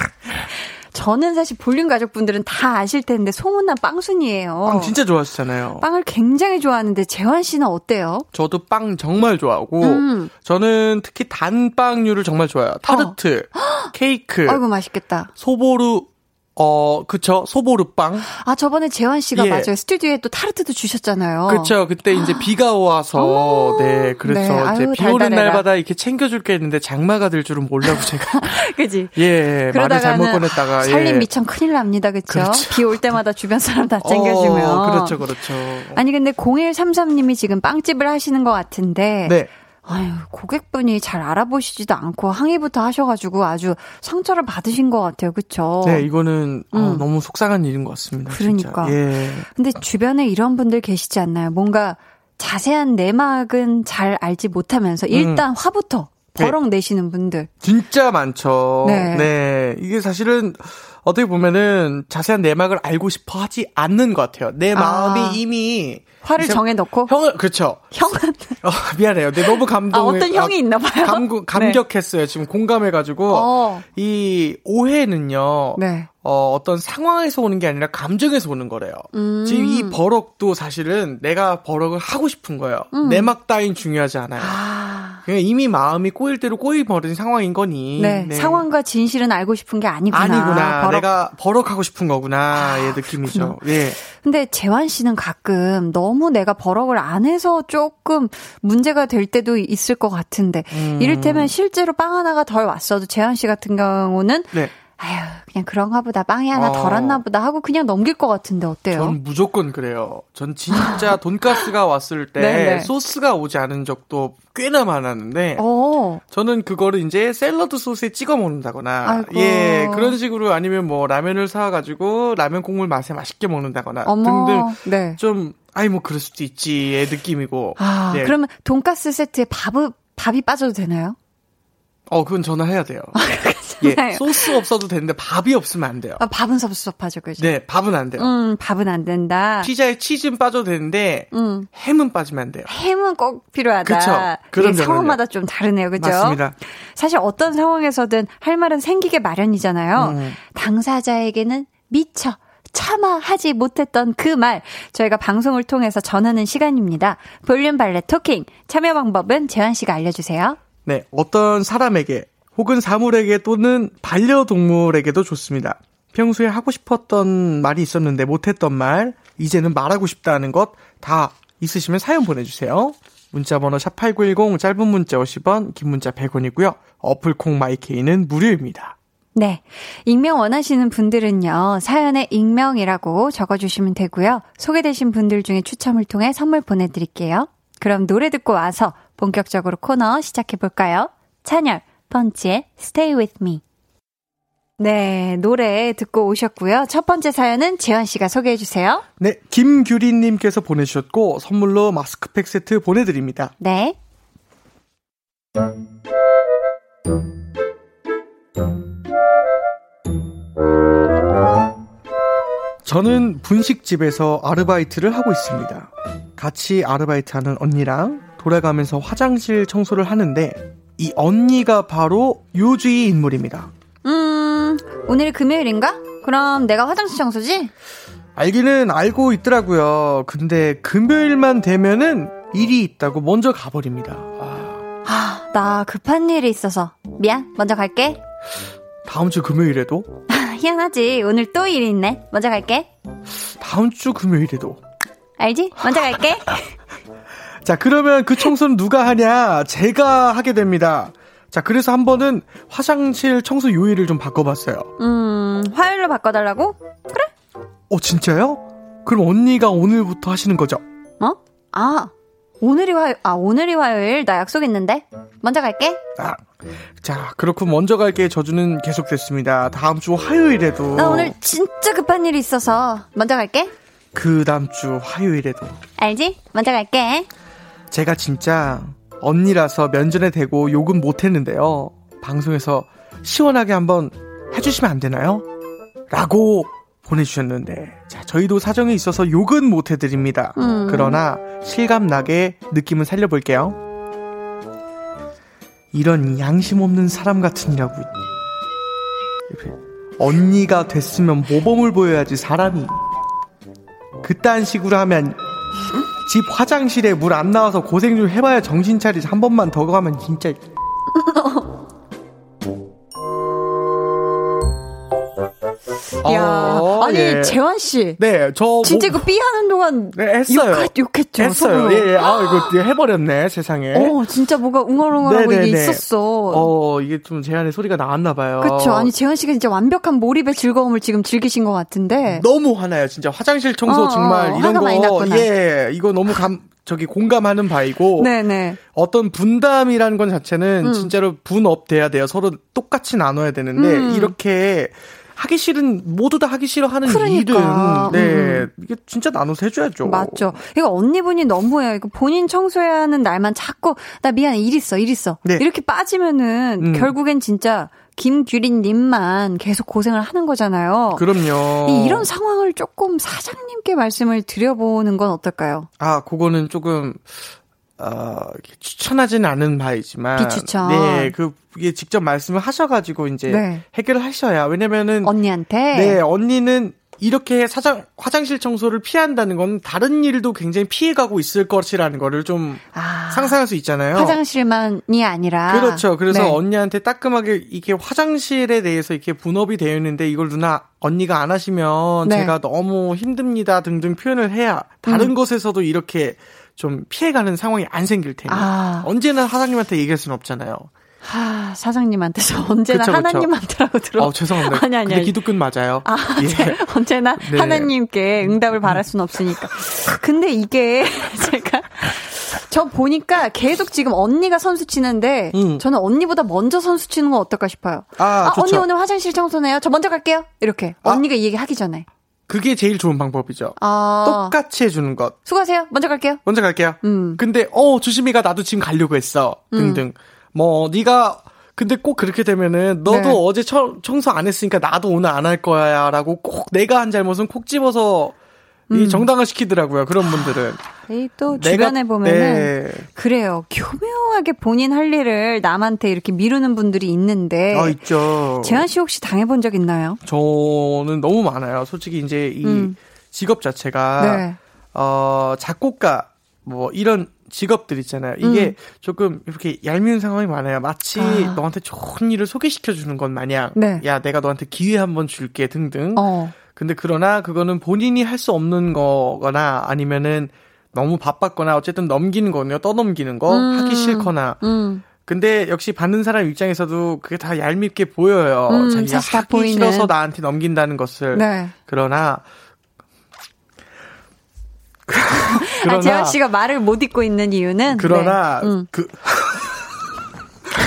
저는 사실 볼륨 가족분들은 다 아실 텐데 소문난 빵순이에요. 빵 진짜 좋아하시잖아요. 빵을 굉장히 좋아하는데 재환 씨는 어때요? 저도 빵 정말 좋아하고, 음. 저는 특히 단빵류를 정말 좋아해요. 타르트, 케이크, 아이고 맛있겠다. 소보루, 어, 그쵸. 소보루빵. 아 저번에 재환 씨가 예. 맞아요 스튜디오에 또 타르트도 주셨잖아요. 그쵸. 그때 이제 비가 와서, 어머. 네. 그래서 네. 이제 아유, 비 오는. 날마다 이렇게 챙겨줄 게 있는데 장마가 될 줄은 몰라고 제가. 그지. 예, 말을 잘못 꺼냈다가. 살림 예. 미참 큰일 납니다, 그쵸? 그렇죠. 비올 때마다 주변 사람 다 챙겨주면. 어, 그렇죠, 그렇죠. 아니 근데 0133님이 지금 빵집을 하시는 것 같은데. 네. 아유 고객분이 잘 알아보시지도 않고 항의부터 하셔가지고 아주 상처를 받으신 것 같아요, 그쵸? 네, 이거는 어, 음. 너무 속상한 일인 것 같습니다. 그러니까. 예. 근데 주변에 이런 분들 계시지 않나요? 뭔가 자세한 내막은 잘 알지 못하면서 일단 화부터 음. 네. 버럭 내시는 분들. 진짜 많죠. 네. 네. 이게 사실은 어떻게 보면은 자세한 내막을 알고 싶어 하지 않는 것 같아요. 내 아. 마음이 이미 화를 이상- 정해 놓고 형을 그렇죠. 형은 어, 미안해요. 네, 너무 감동. 아, 어떤 형이 있나 봐요. 감, 감격했어요. 지금 공감해가지고 어. 이 오해는요. 네. 어, 어떤 상황에서 오는 게 아니라 감정에서 오는 거래요. 음. 지금 이 버럭도 사실은 내가 버럭을 하고 싶은 거예요. 내막 따윈 중요하지 않아요. 음. 아. 그냥 이미 마음이 꼬일 대로 꼬이버린 상황인 거니. 네, 상황과 진실은 알고 싶은 게 아니구나. 아니구나. 버럭. 내가 버럭하고 싶은 거구나. 의 느낌이죠. 예. 근데 재환 씨는 가끔 너무 내가 버럭을 안 해서 조금 문제가 될 때도 있을 것 같은데 음. 이를테면 실제로 빵 하나가 덜 왔어도 재환 씨 같은 경우는 네. 아유 그냥 그런가 보다 빵이 하나 어. 덜 왔나 보다 하고 그냥 넘길 것 같은데 어때요? 전 무조건 그래요. 전 진짜 돈가스가 왔을 때 네네. 소스가 오지 않은 적도 꽤나 많았는데 어. 저는 그거를 이제 샐러드 소스에 찍어 먹는다거나 아이고. 예 그런 식으로 아니면 뭐 라면을 사 가지고 라면 국물 맛에 맛있게 먹는다거나 어머. 등등 네. 좀 아이 뭐 그럴 수도 있지의 느낌이고 아, 예. 그러면 돈가스 세트에 밥은 밥이 빠져도 되나요? 어 그건 저는 해야 돼요. 예. 소스 없어도 되는데 밥이 없으면 안 돼요. 아, 밥은 섭섭하죠, 그죠? 네 밥은 안 돼요. 음, 밥은 안 된다. 피자에 치즈는 빠져도 되는데 음. 햄은 빠지면 안 돼요. 햄은 꼭 필요하다. 그쵸. 이게 그런 상황마다 좀 다르네요, 그죠? 맞습니다. 사실 어떤 상황에서든 할 말은 생기게 마련이잖아요. 음. 당사자에게는 미처 차마 하지 못했던 그 말 저희가 방송을 통해서 전하는 시간입니다. 볼륨 발레 토킹 참여 방법은 재환 씨가 알려주세요. 네, 어떤 사람에게 혹은 사물에게 또는 반려동물에게도 좋습니다. 평소에 하고 싶었던 말이 있었는데 못했던 말, 이제는 말하고 싶다는 것 다 있으시면 사연 보내주세요. 문자번호 샵8910, 짧은 문자 50원, 긴 문자 100원이고요. 어플콩 마이케이는 무료입니다. 네. 익명 원하시는 분들은요, 사연에 익명이라고 적어주시면 되고요. 소개되신 분들 중에 추첨을 통해 선물 보내드릴게요. 그럼 노래 듣고 와서 본격적으로 코너 시작해볼까요? 찬열, 펀치의 Stay With Me. 네, 노래 듣고 오셨고요. 첫 번째 사연은 재환 씨가 소개해 주세요. 네, 김규리님께서 보내주셨고, 선물로 마스크팩 세트 보내드립니다. 네. 저는 분식집에서 아르바이트를 하고 있습니다. 같이 아르바이트하는 언니랑 돌아가면서 화장실 청소를 하는데 이 언니가 바로 요주의 인물입니다. 음, 오늘이 금요일인가? 그럼 내가 화장실 청소지? 알기는 알고 있더라고요. 근데 금요일만 되면은 일이 있다고 먼저 가버립니다. 아, 아, 나 급한 일이 있어서. 미안, 먼저 갈게. 다음 주 금요일에도? 희한하지. 오늘 또 일이 있네. 먼저 갈게. 다음 주 금요일에도. 알지? 먼저 갈게. 자, 그러면 그 청소는 누가 하냐? 제가 하게 됩니다. 자, 그래서 한 번은 화장실 청소 요일을 좀 바꿔봤어요. 음, 화요일로 바꿔달라고? 그래? 어, 진짜요? 그럼 언니가 오늘부터 하시는 거죠? 어? 아, 오늘이 화요, 아, 오늘이 화요일. 나 약속 있는데. 먼저 갈게. 아, 자, 그렇고 먼저 갈게 저주는 계속됐습니다. 다음 주 화요일에도. 나 오늘 진짜 급한 일이 있어서. 먼저 갈게. 그 다음 주 화요일에도. 알지? 먼저 갈게. 제가 진짜 언니라서 면전에 대고 욕은 못했는데요. 방송에서 시원하게 한번 해주시면 안 되나요? 라고 보내주셨는데, 자, 저희도 사정이 있어서 욕은 못해드립니다. 음. 그러나 실감나게 느낌은 살려볼게요. 이런 양심 없는 사람 같으니라고. 언니가 됐으면 모범을 보여야지 사람이. 그딴 식으로 하면 집 화장실에 물 안 나와서 고생 좀 해봐야 정신 차리지. 한 번만 더 가면 진짜 야, 어, 아니 예. 재환 씨, 네, 저 진짜 뭐- 그 삐 하는 동안 네, 했어요. 욕했, 욕했죠. 했어요. 예, 예. 아, 이거 해버렸네, 세상에. 어, 진짜 뭐가 웅얼웅얼하고 네네네. 이게 있었어. 어, 이게 좀제 안에 소리가 나왔나 봐요. 그쵸. 아니, 재현 씨가 진짜 완벽한 몰입의 즐거움을 지금 즐기신 것 같은데. 너무 화나요, 진짜. 화장실 청소 어, 정말 어, 이런 화가 많이 거. 예, 이거 너무 감, 저기 공감하는 바이고. 네네. 어떤 분담이라는 건 자체는 음. 진짜로 분업 돼야 돼요. 서로 똑같이 나눠야 되는데 음. 이렇게 하기 싫은 모두 다 하기 싫어하는 그러니까. 일은 네 음. 이게 진짜 나눠서 해줘야죠. 맞죠. 이거 언니분이 너무해요. 이거 본인 청소해야 하는 날만 자꾸, 나 미안해, 일 있어, 일 있어. 네. 이렇게 빠지면은 음. 결국엔 진짜 김규린님만 계속 고생을 하는 거잖아요. 그럼요. 이 이런 상황을 조금 사장님께 말씀을 드려보는 건 어떨까요? 아 그거는 조금 어, 추천하지는 않은 바이지만 비추천. 네, 그 이게 직접 말씀을 하셔가지고 이제 네. 해결을 하셔야 왜냐면은 언니한테. 네 언니는 이렇게 사장 화장실 청소를 피한다는 건 다른 일도 굉장히 피해가고 있을 것이라는 거를 좀 아, 상상할 수 있잖아요. 화장실만이 아니라. 그렇죠. 그래서 네. 언니한테 따끔하게 이게 화장실에 대해서 이렇게 분업이 되어 있는데 이걸 누나 언니가 안 하시면 네. 제가 너무 힘듭니다 등등 표현을 해야 다른 음. 곳에서도 이렇게 좀 피해가는 상황이 안 생길 테니 아. 언제나 사장님한테 얘기할 수는 없잖아요. 하, 사장님한테서 언제나 그쵸, 그쵸. 하나님한테라고 들어. 어 죄송합니다. 아니, 아니, 근데 아니. 기독교는 맞아요. 아, 예. 제- 언제나 네. 하나님께 응답을 바랄 수는 없으니까. 근데 이게 제가 저 보니까 계속 지금 언니가 선수 치는데 음. 저는 언니보다 먼저 선수 치는 건 어떨까 싶어요. 아, 언니 좋죠. 오늘 화장실 청소네요. 저 먼저 갈게요. 이렇게 아. 언니가 이 얘기 하기 전에. 그게 제일 좋은 방법이죠. 아, 똑같이 해주는 것. 수고하세요. 먼저 갈게요. 먼저 갈게요. 음. 근데 어 조심히가 나도 지금 가려고 했어. 등등. 뭐 네가 근데 꼭 그렇게 되면은 너도 네. 어제 청, 청소 안 했으니까 나도 오늘 안 할 거야라고 꼭 내가 한 잘못은 콕 집어서 이 정당화 시키더라고요. 그런 분들은. 이또 내가- 주변에 보면은 네. 그래요. 교묘하게 본인 할 일을 남한테 이렇게 미루는 분들이 있는데 아 있죠. 재한 씨 혹시 당해본 적 있나요? 저는 너무 많아요. 솔직히 이제 이 음. 직업 자체가 네. 어 작곡가 뭐 이런 직업들 있잖아요. 이게 음. 조금 이렇게 얄미운 상황이 많아요. 마치 아. 너한테 좋은 일을 소개시켜 주는 것 마냥 네. 야 내가 너한테 기회 한번 줄게 등등. 어. 근데 그러나 그거는 본인이 할 수 없는 거거나 아니면은 너무 바빴거나 어쨌든 넘기는 거네요. 떠넘기는 거 음. 하기 싫거나. 음. 근데 역시 받는 사람 입장에서도 그게 다 얄밉게 보여요. 음, 자기가 하기 보이는. 싫어서 나한테 넘긴다는 것을. 네. 그러나 아, 재한 씨가 말을 못 잇고 있는 이유는 그러나 네. 음. 그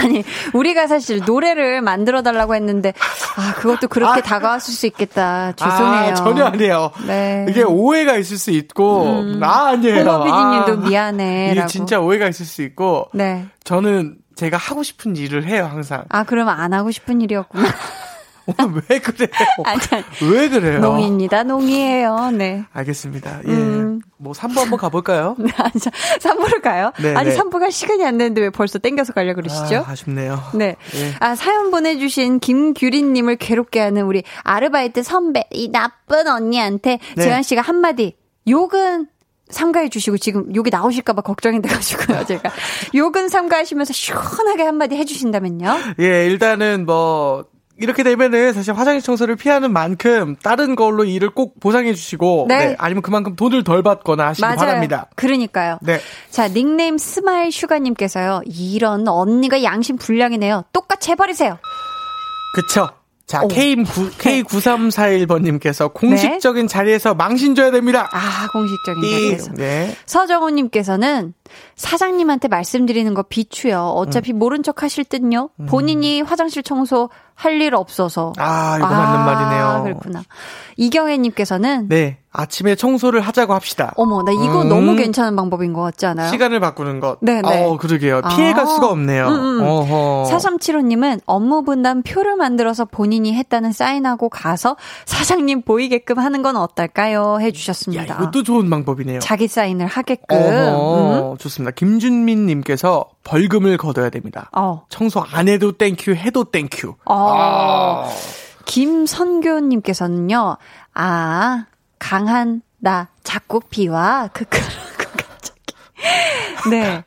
아니 우리가 사실 노래를 만들어 달라고 했는데 아 그것도 그렇게 아. 다가왔을 수 있겠다 죄송해요. 아, 전혀 아니에요. 네. 이게 오해가 있을 수 있고 음. 아 아니에요. 홍보 PD님도 아, 미안해라고. 이게 진짜 오해가 있을 수 있고 네. 저는 제가 하고 싶은 일을 해요 항상. 아 그러면 안 하고 싶은 일이었구나. 오늘 왜 그래요? 아니, 왜 그래요? 농입니다. 농이에요. 네. 알겠습니다. 예. 음. 뭐 3부 한번 가볼까요? 네, 아니, 3부를 가요? 네, 아니, 네. 3부 갈 시간이 안 되는데 왜 벌써 땡겨서 가려고 그러시죠? 아, 아쉽네요. 네. 예. 아, 사연 보내주신 김규린님을 괴롭게 하는 우리 아르바이트 선배, 이 나쁜 언니한테 네. 재환 씨가 한마디, 욕은 삼가해 주시고 지금 욕이 나오실까봐 걱정이 돼가지고요, 제가. 욕은 삼가하시면서 시원하게 한마디 해주신다면요? 예, 일단은 뭐 이렇게 되면은 사실 화장실 청소를 피하는 만큼 다른 걸로 일을 꼭 보상해 주시고 네. 네, 아니면 그만큼 돈을 덜 받거나 하시기 맞아요. 바랍니다. 그러니까요. 네. 자, 닉네임 스마일 슈가 님께서요, 이런 언니가 양심 불량이네요. 똑같이 해 버리세요. 그쵸. 자, 오. K9, K9341번님께서 공식적인 자리에서 망신 줘야 됩니다. 아, 공식적인 띠. 자리에서. 네. 서정호님께서는 사장님한테 말씀드리는 거 비추요. 어차피 음. 모른 척 하실 듯요. 본인이 화장실 청소 할 일 없어서. 아, 이거 맞는 말이네요. 그렇구나. 이경혜님께서는 네. 아침에 청소를 하자고 합시다. 어머, 나 이거 음. 너무 괜찮은 방법인 것 같지 않아요? 시간을 바꾸는 것. 네, 네. 어, 그러게요. 아. 피해갈 수가 없네요. 음, 음. 어허. 4375님은 업무 분담 표를 만들어서 본인이 했다는 사인하고 가서 사장님 보이게끔 하는 건 어떨까요? 야, 해주셨습니다. 이것도 좋은 방법이네요. 자기 사인을 하게끔. 음. 좋습니다. 김준민님께서 벌금을 거둬야 됩니다. 어. 청소 안 해도 thank you, 해도 thank you. 어. 김선교님께서는요, 아, 강한나 작곡 비화 크크라고 갑자기. 네.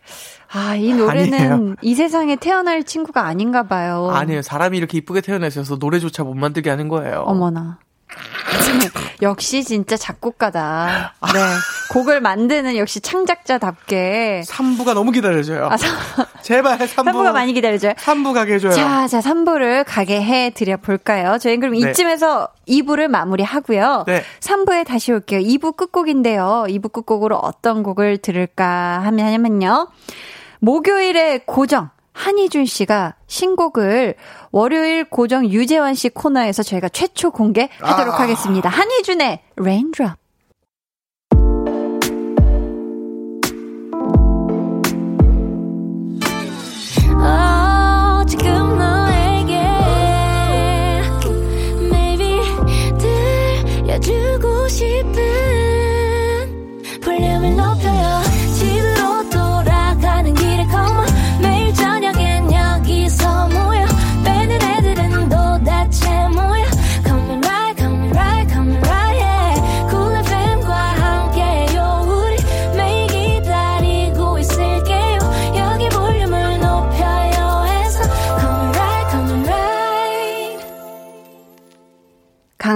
아, 이 노래는 아니에요. 이 세상에 태어날 친구가 아닌가 봐요. 아니에요. 사람이 이렇게 이쁘게 태어나셔서 노래조차 못 만들게 하는 거예요. 어머나. 역시 진짜 작곡가다. 네. 곡을 만드는 역시 창작자답게. 3부가 너무 기다려져요. 아, 삼- 제발 3부. 3부가 많이 기다려져요. 3부 가게 해줘요. 자, 자, 3부를 가게 해 드려 볼까요? 저희는 그럼 네. 이쯤에서 2부를 마무리 하고요. 네. 3부에 다시 올게요. 2부 끝곡인데요. 2부 끝곡으로 어떤 곡을 들을까 하면요. 목요일에 고정. 한희준 씨가 신곡을 월요일 고정 유재환 씨 코너에서 저희가 최초 공개하도록 아. 하겠습니다. 한희준의 Raindrop. 어,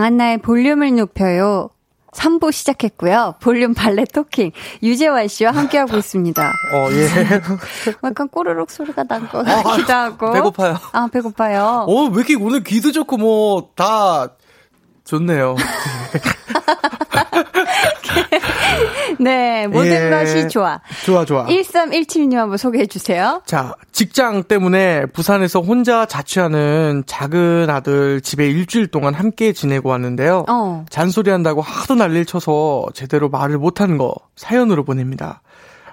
강한나의 볼륨을 높여요. 3부 시작했고요. 볼륨 발레 토킹 유재환 씨와 함께하고 있습니다. 어, 예. 약간 꼬르륵 소리가 난것 같기도 하고. 배고파요. 아, 배고파요. 어, 왜 이렇게 오늘 귀도 좋고 뭐, 다, 좋네요. 네, 모든 예. 것이 좋아. 좋아, 좋아. 1317님 한번 소개해 주세요. 자, 직장 때문에 부산에서 혼자 자취하는 작은 아들 집에 일주일 동안 함께 지내고 왔는데요. 어. 잔소리 한다고 하도 난리를 쳐서 제대로 말을 못하는 거 사연으로 보냅니다.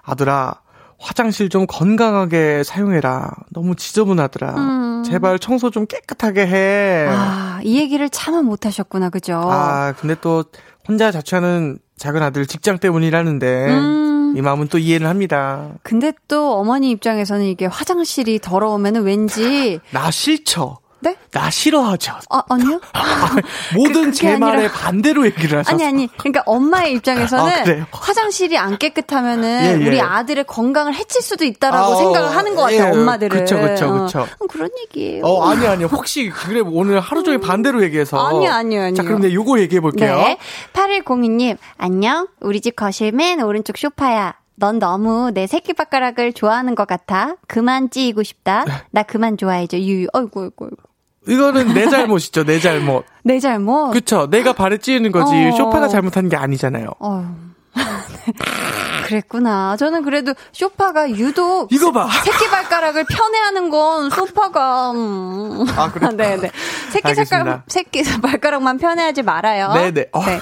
아들아, 화장실 좀 건강하게 사용해라. 너무 지저분하더라. 음. 제발 청소 좀 깨끗하게 해. 아, 이 얘기를 참아 못 하셨구나. 그죠? 아, 근데 또 혼자 자취하는 작은 아들 직장 때문이라는데 음. 이 마음은 또 이해를 합니다. 근데 또 어머니 입장에서는 이게 화장실이 더러우면 왠지 나 싫죠. 네? 나 싫어하죠. 아, 아니요? 모든 그게 제 말에 아니라- 반대로 얘기를 하셨어. 아니 아니. 그러니까 엄마의 입장에서는 아? 화장실이 안 깨끗하면은 예, 예. 우리 아들의 건강을 해칠 수도 있다라고 아, 생각을 하는 것 같아요. 예, 엄마들은. 그쵸, 그쵸, 그쵸. 어, 그런 얘기예요. 어, 아니, 아니. 혹시, 그래, 오늘 하루 종일 반대로 얘기해서. 아니요, 아니요, 아니요. 자, 그럼 내 요거 얘기해 볼게요. 네. 8102님, 안녕. 우리 집 거실 맨 오른쪽 소파야. 넌 너무 내 새끼발가락을 좋아하는 것 같아. 그만 찌이고 싶다. 나 그만 좋아해줘. 유유. 어이구, 어이구, 어이구. 이거는 내 잘못이죠, 내 잘못. 내 잘못. 그쵸. 내가 발에 찌는 거지. 어. 쇼파가 잘못한 게 아니잖아요. 어휴. 그랬구나. 저는 그래도 쇼파가 유독 이거 봐. 새끼 발가락을 편애하는 건 소파가 음. 아, 그래? 네 네. 새끼 알겠습니다. 색깔 새끼 발가락만 편애하지 말아요. 네네. 어. 네.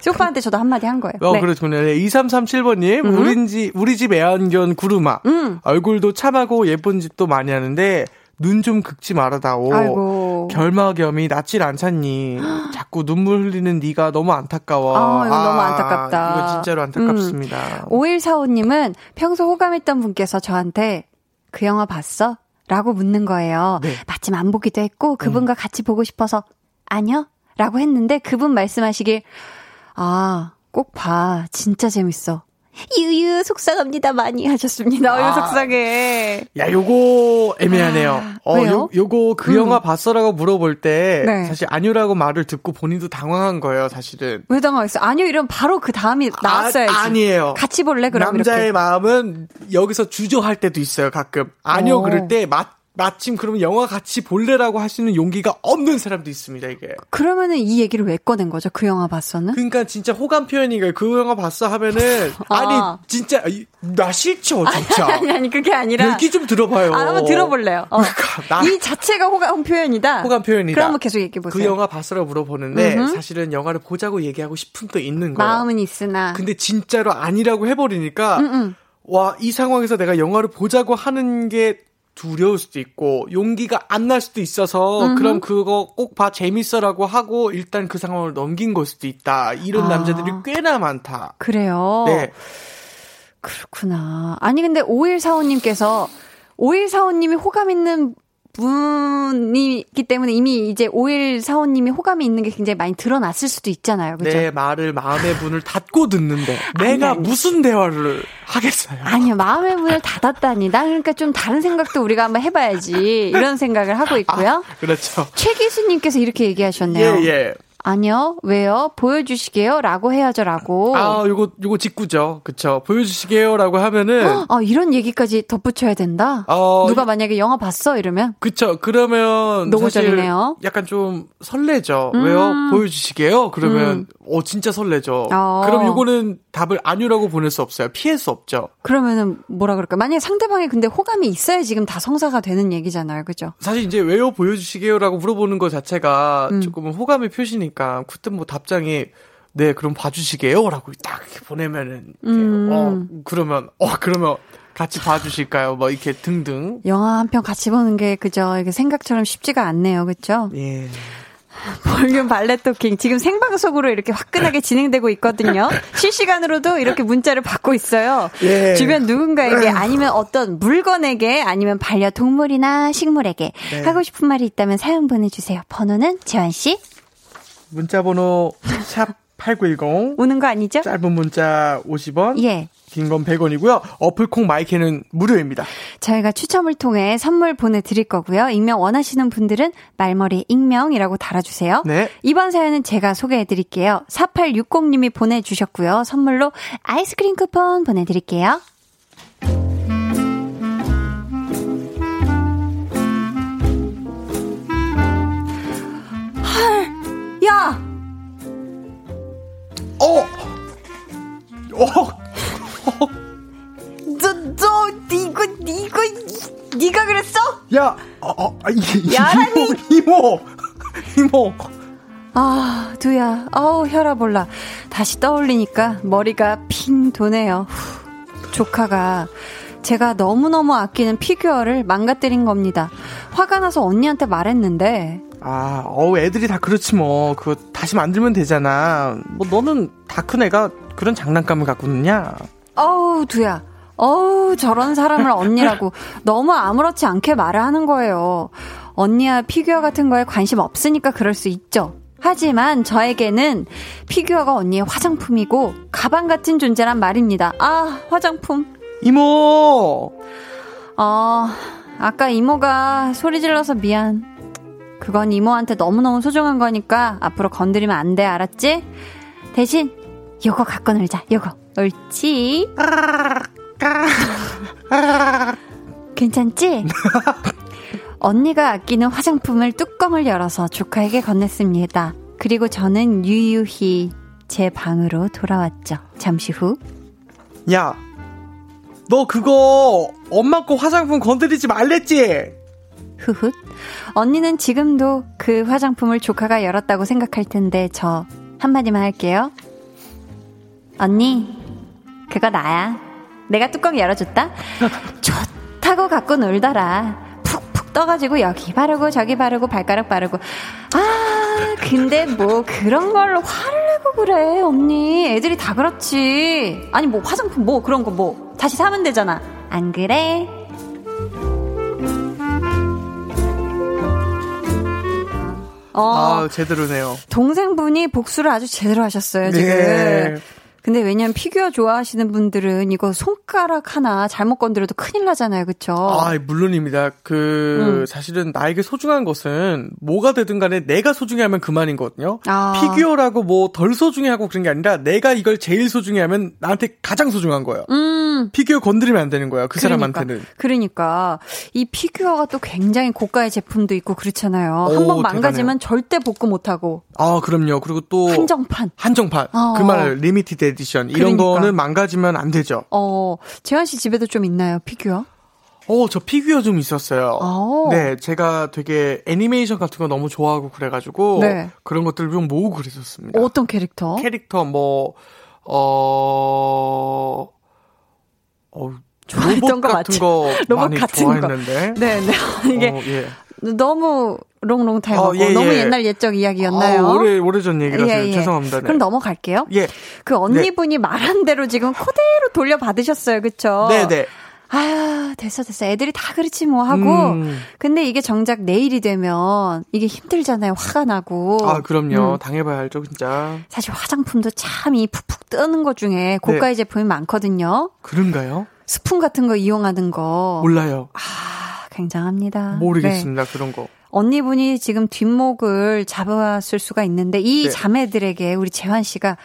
소파한테 저도 한마디 한 거예요. 어, 네. 그렇군요. 네, 2337번님, 우리 집, 우리 집 애완견 구루마. 음. 얼굴도 참하고 예쁜 짓도 많이 하는데, 눈 좀 긁지 말아다오. 아이고. 결막염이 낫질 않잖니. 자꾸 눈물 흘리는 네가 너무 안타까워. 아, 이거 너무 안타깝다. 이거 진짜로 안타깝습니다. 음. 5145님은 평소 호감했던 분께서 저한테 그 영화 봤어? 라고 묻는 거예요. 네. 마침 안 보기도 했고 그분과 같이 보고 싶어서 아니요? 라고 했는데 그분 말씀하시길 아, 꼭 봐. 진짜 재밌어. 유유 속상합니다 많이 하셨습니다. 어유 아. 속상해. 야, 요거 애매하네요. 아, 어, 왜요? 요, 요거 그 음. 영화 봤어라고 물어볼 때 네. 사실 아니라고 말을 듣고 본인도 당황한 거예요, 사실은. 왜 당황했어? 아니요 이러면 바로 그 다음이 나왔어야지. 아, 아니에요. 같이 볼래 그럼 남자의 이렇게. 마음은 여기서 주저할 때도 있어요, 가끔. 아니요, 어. 그럴 때 마, 마침 그러면 영화 같이 볼래라고 하시는 용기가 없는 사람도 있습니다, 이게. 그러면은 이 얘기를 왜 꺼낸 거죠? 그 영화 봤어는? 그러니까 진짜 호감 표현이가 그 영화 봤어 하면은 아. 아니 진짜 이- 나 싫죠 진짜 아니 아니 그게 아니라 얘기 좀 들어봐요. 아, 한번 들어볼래요. 어. 그러니까 나- 이 자체가 호감 표현이다. 호감 표현이다. 그럼 한번 계속 얘기해 보세요. 그 영화 봤어라고 물어보는데 음흠. 사실은 영화를 보자고 얘기하고 싶은 또 있는 거야. 마음은 있으나. 근데 진짜로 아니라고 해버리니까 음, 음. 와이 상황에서 내가 영화를 보자고 하는 게 두려울 수도 있고 용기가 안 날 수도 있어서 그럼 그거 꼭 봐 재밌어라고 하고 일단 그 상황을 넘긴 걸 수도 있다 이런 아. 남자들이 꽤나 많다. 그래요. 네. 그렇구나. 아니 근데 5145님께서 5145님이 호감 있는 분이기 때문에 이미 이제 5145님이 호감이 있는 게 굉장히 많이 드러났을 수도 있잖아요. 그죠? 내 말을 마음의 문을 닫고 듣는데 내가 아니. 무슨 대화를 하겠어요? 아니요, 마음의 문을 닫았다니. 나 그러니까 좀 다른 생각도 우리가 한번 해봐야지. 이런 생각을 하고 있고요. 그렇죠. 최 교수님께서 이렇게 얘기하셨네요. 예, 예. 아니요, 왜요? 보여주시게요? 라고 해야죠 라고. 아, 요거, 요거 직구죠. 그쵸. 보여주시게요. 라고 하면은, 아, 이런 얘기까지 덧붙여야 된다? 어, 누가 만약에 영화 봤어? 이러면? 그쵸. 그러면, 노골적이네요. 약간 좀 설레죠. 음. 왜요? 보여주시게요? 그러면, 음. 어, 진짜 설레죠. 어. 그럼 요거는 답을 아니라고 보낼 수 없어요. 피할 수 없죠. 그러면은 뭐라 그럴까? 만약에 상대방이 근데 호감이 있어야 지금 다 성사가 되는 얘기잖아요. 그죠? 사실 이제 왜요? 보여주시게요? 라고 물어보는 것 자체가 음. 조금은 호감의 표시니까, 그때 뭐 답장이, 네, 그럼 봐주시게요? 라고 딱 이렇게 보내면은, 이렇게 음. 어, 그러면, 어, 그러면 같이 봐주실까요? 뭐, 이렇게 등등. 영화 한 편 같이 보는 게 그죠? 이게 생각처럼 쉽지가 않네요. 그죠? 예. 볼륨 발레 토킹 지금 생방송으로 이렇게 화끈하게 진행되고 있거든요. 실시간으로도 이렇게 문자를 받고 있어요. 예. 주변 누군가에게 아니면 어떤 물건에게 아니면 반려동물이나 식물에게 네. 하고 싶은 말이 있다면 사연 보내주세요. 번호는 재환 씨 문자번호 샵8910 오는 거 아니죠? 짧은 문자 50원 예. 긴 건 100원이고요. 어플 콩 마이크는 무료입니다. 저희가 추첨을 통해 선물 보내드릴 거고요. 익명 원하시는 분들은 말머리 익명이라고 달아주세요. 네. 이번 사연은 제가 소개해드릴게요. 4860님이 보내주셨고요. 선물로 아이스크림 쿠폰 보내드릴게요. 헐, 야! 어! 어! 너, 너, 이거, 이거, 이- 네가 그랬어? 야! 어, 어, 아, 이, 야라니! 이모! 이모! 이모! 아, 두야. 어우, 혈압 올라. 다시 떠올리니까 머리가 핑 도네요. 후, 조카가 제가 너무너무 아끼는 피규어를 망가뜨린 겁니다. 화가 나서 언니한테 말했는데, 아, 어우, 애들이 다 그렇지 뭐. 그거 다시 만들면 되잖아. 뭐, 너는 다 큰 애가 그런 장난감을 갖고 있느냐? 어우, 두야. 어우, 저런 사람을 언니라고 너무 아무렇지 않게 말을 하는 거예요. 언니야 피규어 같은 거에 관심 없으니까 그럴 수 있죠. 하지만 저에게는 피규어가 언니의 화장품이고 가방 같은 존재란 말입니다. 아, 화장품. 이모! 어, 아까 이모가 소리 질러서 미안. 그건 이모한테 너무너무 소중한 거니까 앞으로 건드리면 안 돼, 알았지? 대신 요거 갖고 놀자, 요거. 옳지? 괜찮지? 언니가 아끼는 화장품을 뚜껑을 열어서 조카에게 건넸습니다. 그리고 저는 유유히 제 방으로 돌아왔죠. 잠시 후. 야! 너 그거 엄마 거 화장품 건드리지 말랬지? 흐훗. 언니는 지금도 그 화장품을 조카가 열었다고 생각할 텐데 저 한마디만 할게요. 언니, 그거 나야. 내가 뚜껑 열어줬다. 좋다고 갖고 놀더라. 푹푹 떠가지고 여기 바르고 저기 바르고 발가락 바르고 아 근데 뭐 그런 걸로 화를 내고 그래 언니 애들이 다 그렇지 아니 뭐 화장품 뭐 그런 거 뭐 다시 사면 되잖아 안 그래? 어, 아, 제대로네요. 동생분이 복수를 아주 제대로 하셨어요, 지금. 네. 근데 왜냐면 피규어 좋아하시는 분들은 이거 손가락 하나 잘못 건드려도 큰일 나잖아요, 그쵸? 아, 물론입니다. 그, 음. 사실은 나에게 소중한 것은 뭐가 되든 간에 내가 소중해하면 그만이거든요. 아. 피규어라고 뭐 덜 소중해하고 그런 게 아니라 내가 이걸 제일 소중해하면 나한테 가장 소중한 거예요. 음. 피규어 건드리면 안 되는 거예요. 그 그러니까, 사람한테는. 그러니까 이 피규어가 또 굉장히 고가의 제품도 있고 그렇잖아요. 오, 한번 망가지면 대단해요. 절대 복구 못 하고 아, 그럼요. 그리고 또 한정판. 한정판. 어. 그말 limited edition. 이런 그러니까. 거는 망가지면 안 되죠. 어, 재환 씨 집에도 좀 있나요, 피규어? 어, 저 피규어 좀 있었어요. 어. 네, 제가 되게 애니메이션 같은 거 너무 좋아하고 그래가지고 네. 그런 것들 좀 모으고 그랬었습니다. 어떤 캐릭터? 캐릭터 뭐 어, 어 좋아했던 로봇 거 같은 맞죠? 거 로봇 많이 같은 거. 좋아했는데. 네, 네. 이게 어, 예. 너무 long long time ago 어, 예, 너무 예. 옛날 옛적 이야기였나요? 아, 오래 오래전 얘기라서 예, 예. 죄송합니다. 네. 그럼 넘어갈게요. 예. 그 언니분이 말한 대로 지금 그대로 돌려 받으셨어요. 그쵸? 네, 네. 아유, 됐어, 됐어. 애들이 다 그렇지 뭐 하고. 음. 근데 이게 정작 내일이 되면 이게 힘들잖아요. 화가 나고. 아, 그럼요. 음. 당해봐야 알죠, 진짜. 사실 화장품도 참 이 푹푹 뜨는 것 중에 고가의 네. 제품이 많거든요. 그런가요? 스푼 같은 거 이용하는 거. 몰라요. 아, 굉장합니다. 네. 모르겠습니다. 그런 거. 언니분이 지금 뒷목을 잡았을 수가 있는데 이 네. 자매들에게 우리 재환 씨가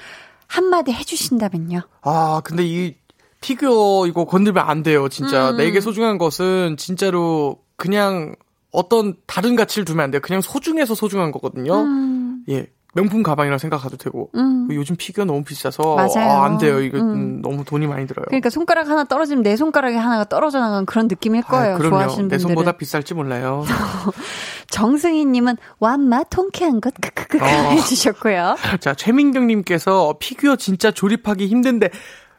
한마디 해주신다면요. 아, 근데 이 피규어 이거 건들면 안 돼요, 진짜. 음. 내게 소중한 것은 진짜로 그냥 어떤 다른 가치를 두면 안 돼요. 그냥 소중해서 소중한 거거든요. 음, 예. 명품 가방이라 생각해도 되고. 음. 요즘 피규어 너무 비싸서. 아, 안 돼요. 이거 음. 음, 너무 돈이 많이 들어요. 그러니까 손가락 하나 떨어지면 내 손가락에 하나가 떨어져 나가는 그런 느낌일 거예요. 아, 그럼요. 좋아하시는 내 분들은. 손보다 비쌀지 몰라요. 정승희님은 완마 통쾌한 것 크크크 어. 해주셨고요. 자, 최민경님께서 피규어 진짜 조립하기 힘든데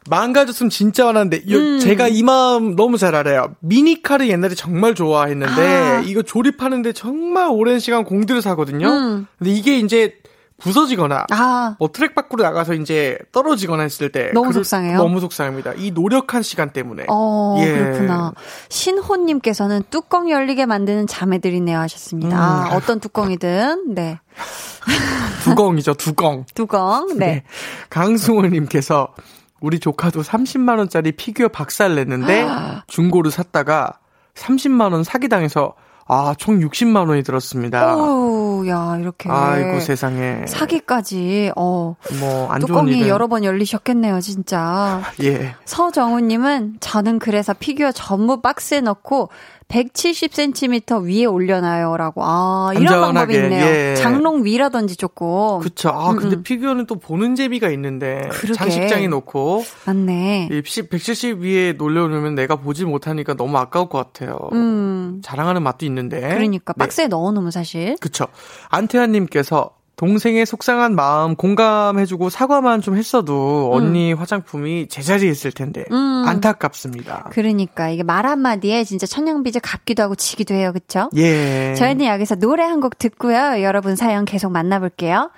망가졌으면 진짜 화났는데 요- 음. 제가 이 마음 너무 잘 알아요. 미니카를 옛날에 정말 좋아했는데 아. 이거 조립하는데 정말 오랜 시간 공들여서 하거든요. 음. 근데 이게 이제 부서지거나 아, 뭐 트랙 밖으로 나가서 이제 떨어지거나 했을 때 너무 속상해요? 너무 속상합니다. 이 노력한 시간 때문에. 어, 예. 그렇구나. 신호님께서는 뚜껑 열리게 만드는 자매들이네요 하셨습니다. 음. 아, 어떤 뚜껑이든, 네. 두껑이죠, 두껑. 뚜껑, 네. 강승호님께서 우리 조카도 30만 원짜리 피규어 박살 냈는데 중고로 샀다가 30만 원 사기 당해서 아 총 60만 원이 들었습니다. 오, 야, 이렇게. 아이고 세상에 사기까지, 어. 뭐 안 좋은 뚜껑이 일은 여러 번 열리셨겠네요, 진짜. 예 서정우님은 저는 그래서 피규어 전부 박스에 넣고 170cm 위에 올려놔요라고. 아, 이런 안전하게, 방법이 있네요. 예. 장롱 위라든지 조금. 그쵸 아 음, 근데 음. 피규어는 또 보는 재미가 있는데 그러게. 장식장에 놓고 맞네. 이170 위에 놀려놓으면 내가 보지 못하니까 너무 아까울 것 같아요. 음. 자랑하는 맛도 있는데 그러니까 네. 박스에 넣어놓으면 사실. 그쵸. 안태환님께서 동생의 속상한 마음 공감해주고 사과만 좀 했어도 언니 화장품이 제자리에 있을 텐데 음. 안타깝습니다. 그러니까 이게 말 한마디에 진짜 천냥빚을 갚기도 하고 지기도 해요. 그쵸? 예. 저희는 여기서 노래 한 곡 듣고요. 여러분 사연 계속 만나볼게요.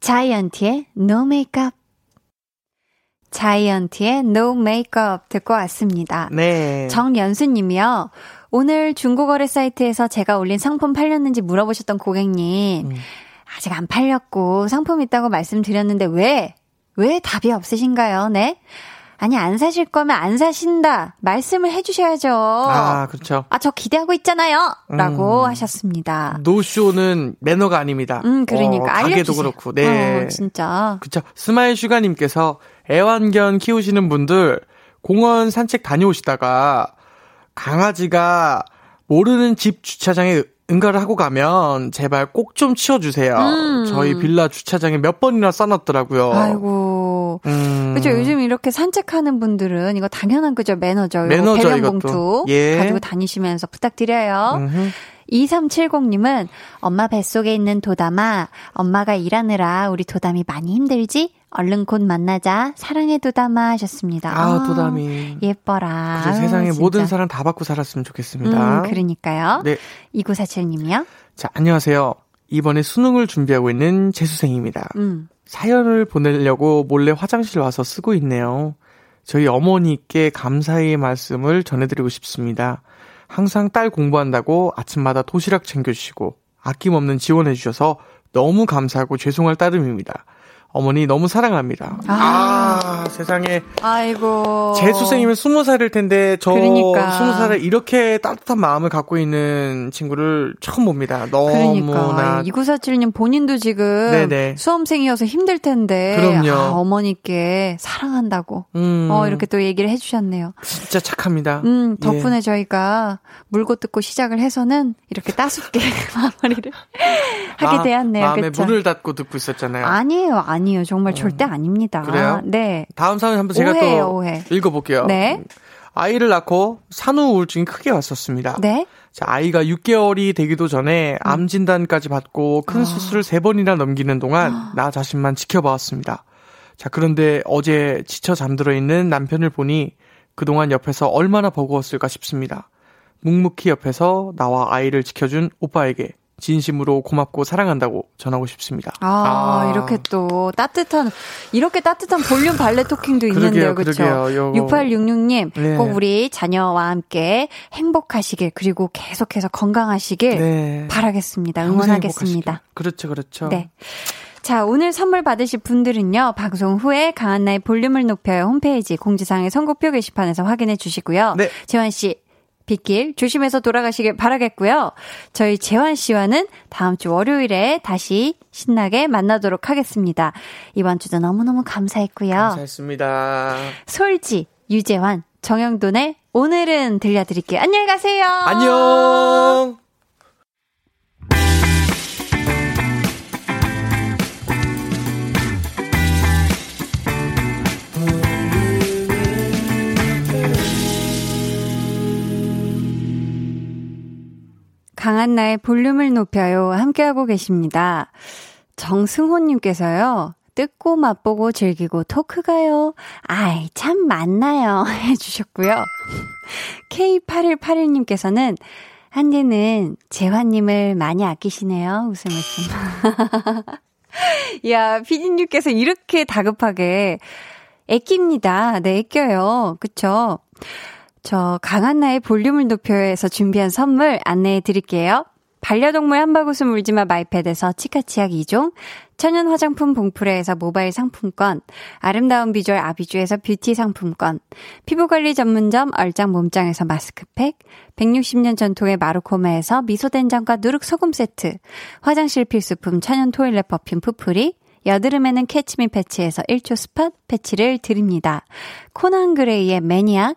자이언티의 No Makeup. 자이언티의 No Makeup 듣고 왔습니다. 네. 정연수님이요. 오늘 중고거래 사이트에서 제가 올린 상품 팔렸는지 물어보셨던 고객님. 음. 아직 안 팔렸고 상품 있다고 말씀드렸는데 왜? 왜 답이 없으신가요? 네? 아니 안 사실 거면 안 사신다. 말씀을 해주셔야죠. 아, 그렇죠. 아, 저 기대하고 있잖아요. 라고 음. 하셨습니다. 노쇼는 매너가 아닙니다. 음, 그러니까. 어, 가게도 알려주세요. 그렇고. 네. 어, 진짜. 그쵸. 스마일 슈가님께서 애완견 키우시는 분들 공원 산책 다녀오시다가 강아지가 모르는 집 주차장에 응가를 하고 가면 제발 꼭 좀 치워주세요. 음. 저희 빌라 주차장에 몇 번이나 써놨더라고요. 아이고. 음. 그죠. 요즘 이렇게 산책하는 분들은 이거 당연한 그죠. 매너죠. 매너죠, 배변. 봉투 예. 가지고 다니시면서 부탁드려요. 음흠. 2370님은 엄마 뱃속에 있는 도담아, 엄마가 일하느라 우리 도담이 많이 힘들지? 얼른 곧 만나자. 사랑해 도담아 하셨습니다. 아, 도담이. 예뻐라. 그래, 세상에 진짜. 모든 사람 다 받고 살았으면 좋겠습니다. 음, 그러니까요. 네. 2947님이요? 자, 안녕하세요. 이번에 수능을 준비하고 있는 재수생입니다. 음. 사연을 보내려고 몰래 화장실 와서 쓰고 있네요. 저희 어머니께 감사의 말씀을 전해드리고 싶습니다. 항상 딸 공부한다고 아침마다 도시락 챙겨주시고 아낌없는 지원해주셔서 너무 감사하고 죄송할 따름입니다. 어머니 너무 사랑합니다. 아, 세상에 아이고. 재수생이면 스무 살일 텐데 저 그러니까. 스무 살에 이렇게 따뜻한 마음을 갖고 있는 친구를 처음 봅니다. 너무나 그러니까 2947님 본인도 지금 네네. 수험생이어서 힘들 텐데 그럼요. 아, 어머니께 사랑한다고 음, 어 이렇게 또 얘기를 해주셨네요. 진짜 착합니다. 음 예. 덕분에 저희가 물고 뜯고 시작을 해서는 이렇게 따숩게 마무리를 하게 마- 되었네요. 마음에 그쵸? 문을 닫고 듣고 있었잖아요. 아니에요, 아니 에요. 정말 절대 아닙니다. 그래요? 네. 다음 사연 한번 제가 오해예요, 또 오해. 읽어볼게요. 네. 아이를 낳고 산후 우울증이 크게 왔었습니다. 네. 자, 아이가 6개월이 되기도 전에 암 진단까지 받고 큰 수술을 세 번이나 넘기는 동안 나 자신만 지켜봐왔습니다. 자, 그런데 어제 지쳐 잠들어 있는 남편을 보니 그동안 옆에서 얼마나 버거웠을까 싶습니다. 묵묵히 옆에서 나와 아이를 지켜준 오빠에게 진심으로 고맙고 사랑한다고 전하고 싶습니다. 아, 이렇게 또 따뜻한 이렇게 따뜻한 볼륨 발레 토킹도 있는데요. 그렇죠? 그러게요. 요거. 6866님 네. 꼭 우리 자녀와 함께 행복하시길 그리고 계속해서 건강하시길 네. 바라겠습니다. 응원하겠습니다. 행복하시길. 그렇죠, 그렇죠. 네. 자, 오늘 선물 받으실 분들은요, 방송 후에 강한나의 볼륨을 높여요 홈페이지 공지사항의 선곡표 게시판에서 확인해 주시고요. 네. 재환씨, 빗길 조심해서 돌아가시길 바라겠고요. 저희 재환 씨와는 다음 주 월요일에 다시 신나게 만나도록 하겠습니다. 이번 주도 너무너무 감사했고요. 감사했습니다. 솔지, 유재환, 정영돈의 오늘은 들려드릴게요. 안녕히 가세요. 안녕! 강한 나의 볼륨을 높여요. 함께하고 계십니다. 정승호님께서요. 뜯고 맛보고 즐기고 토크가요. 아이, 참 많나요. 해주셨고요. K8181님께서는 한디는 재환님을 많이 아끼시네요. 웃음 웃음. 야, 피디님께서 이렇게 다급하게 애낍니다. 네, 애껴요. 그쵸? 저 강한나의 볼륨을 높여서 준비한 선물 안내해 드릴게요. 반려동물 한바구스 물지마 마이패드에서 치카치약 2종, 천연 화장품 봉프레에서 모바일 상품권, 아름다운 비주얼 아비주에서 뷰티 상품권, 피부관리 전문점 얼짱 몸짱에서 마스크팩, 160년 전통의 마루코메에서 미소된장과 누룩소금 세트, 화장실 필수품 천연 toilet perfume 푸푸리, 여드름에는 캐치미 패치에서 1초 spot 패치를 드립니다. 코난 그레이의 매니악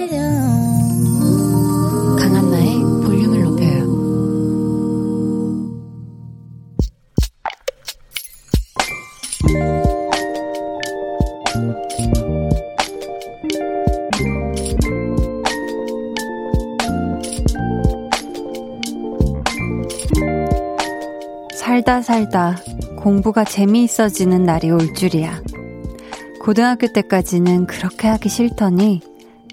살다 살다 공부가 재미있어지는 날이 올 줄이야. 고등학교 때까지는 그렇게 하기 싫더니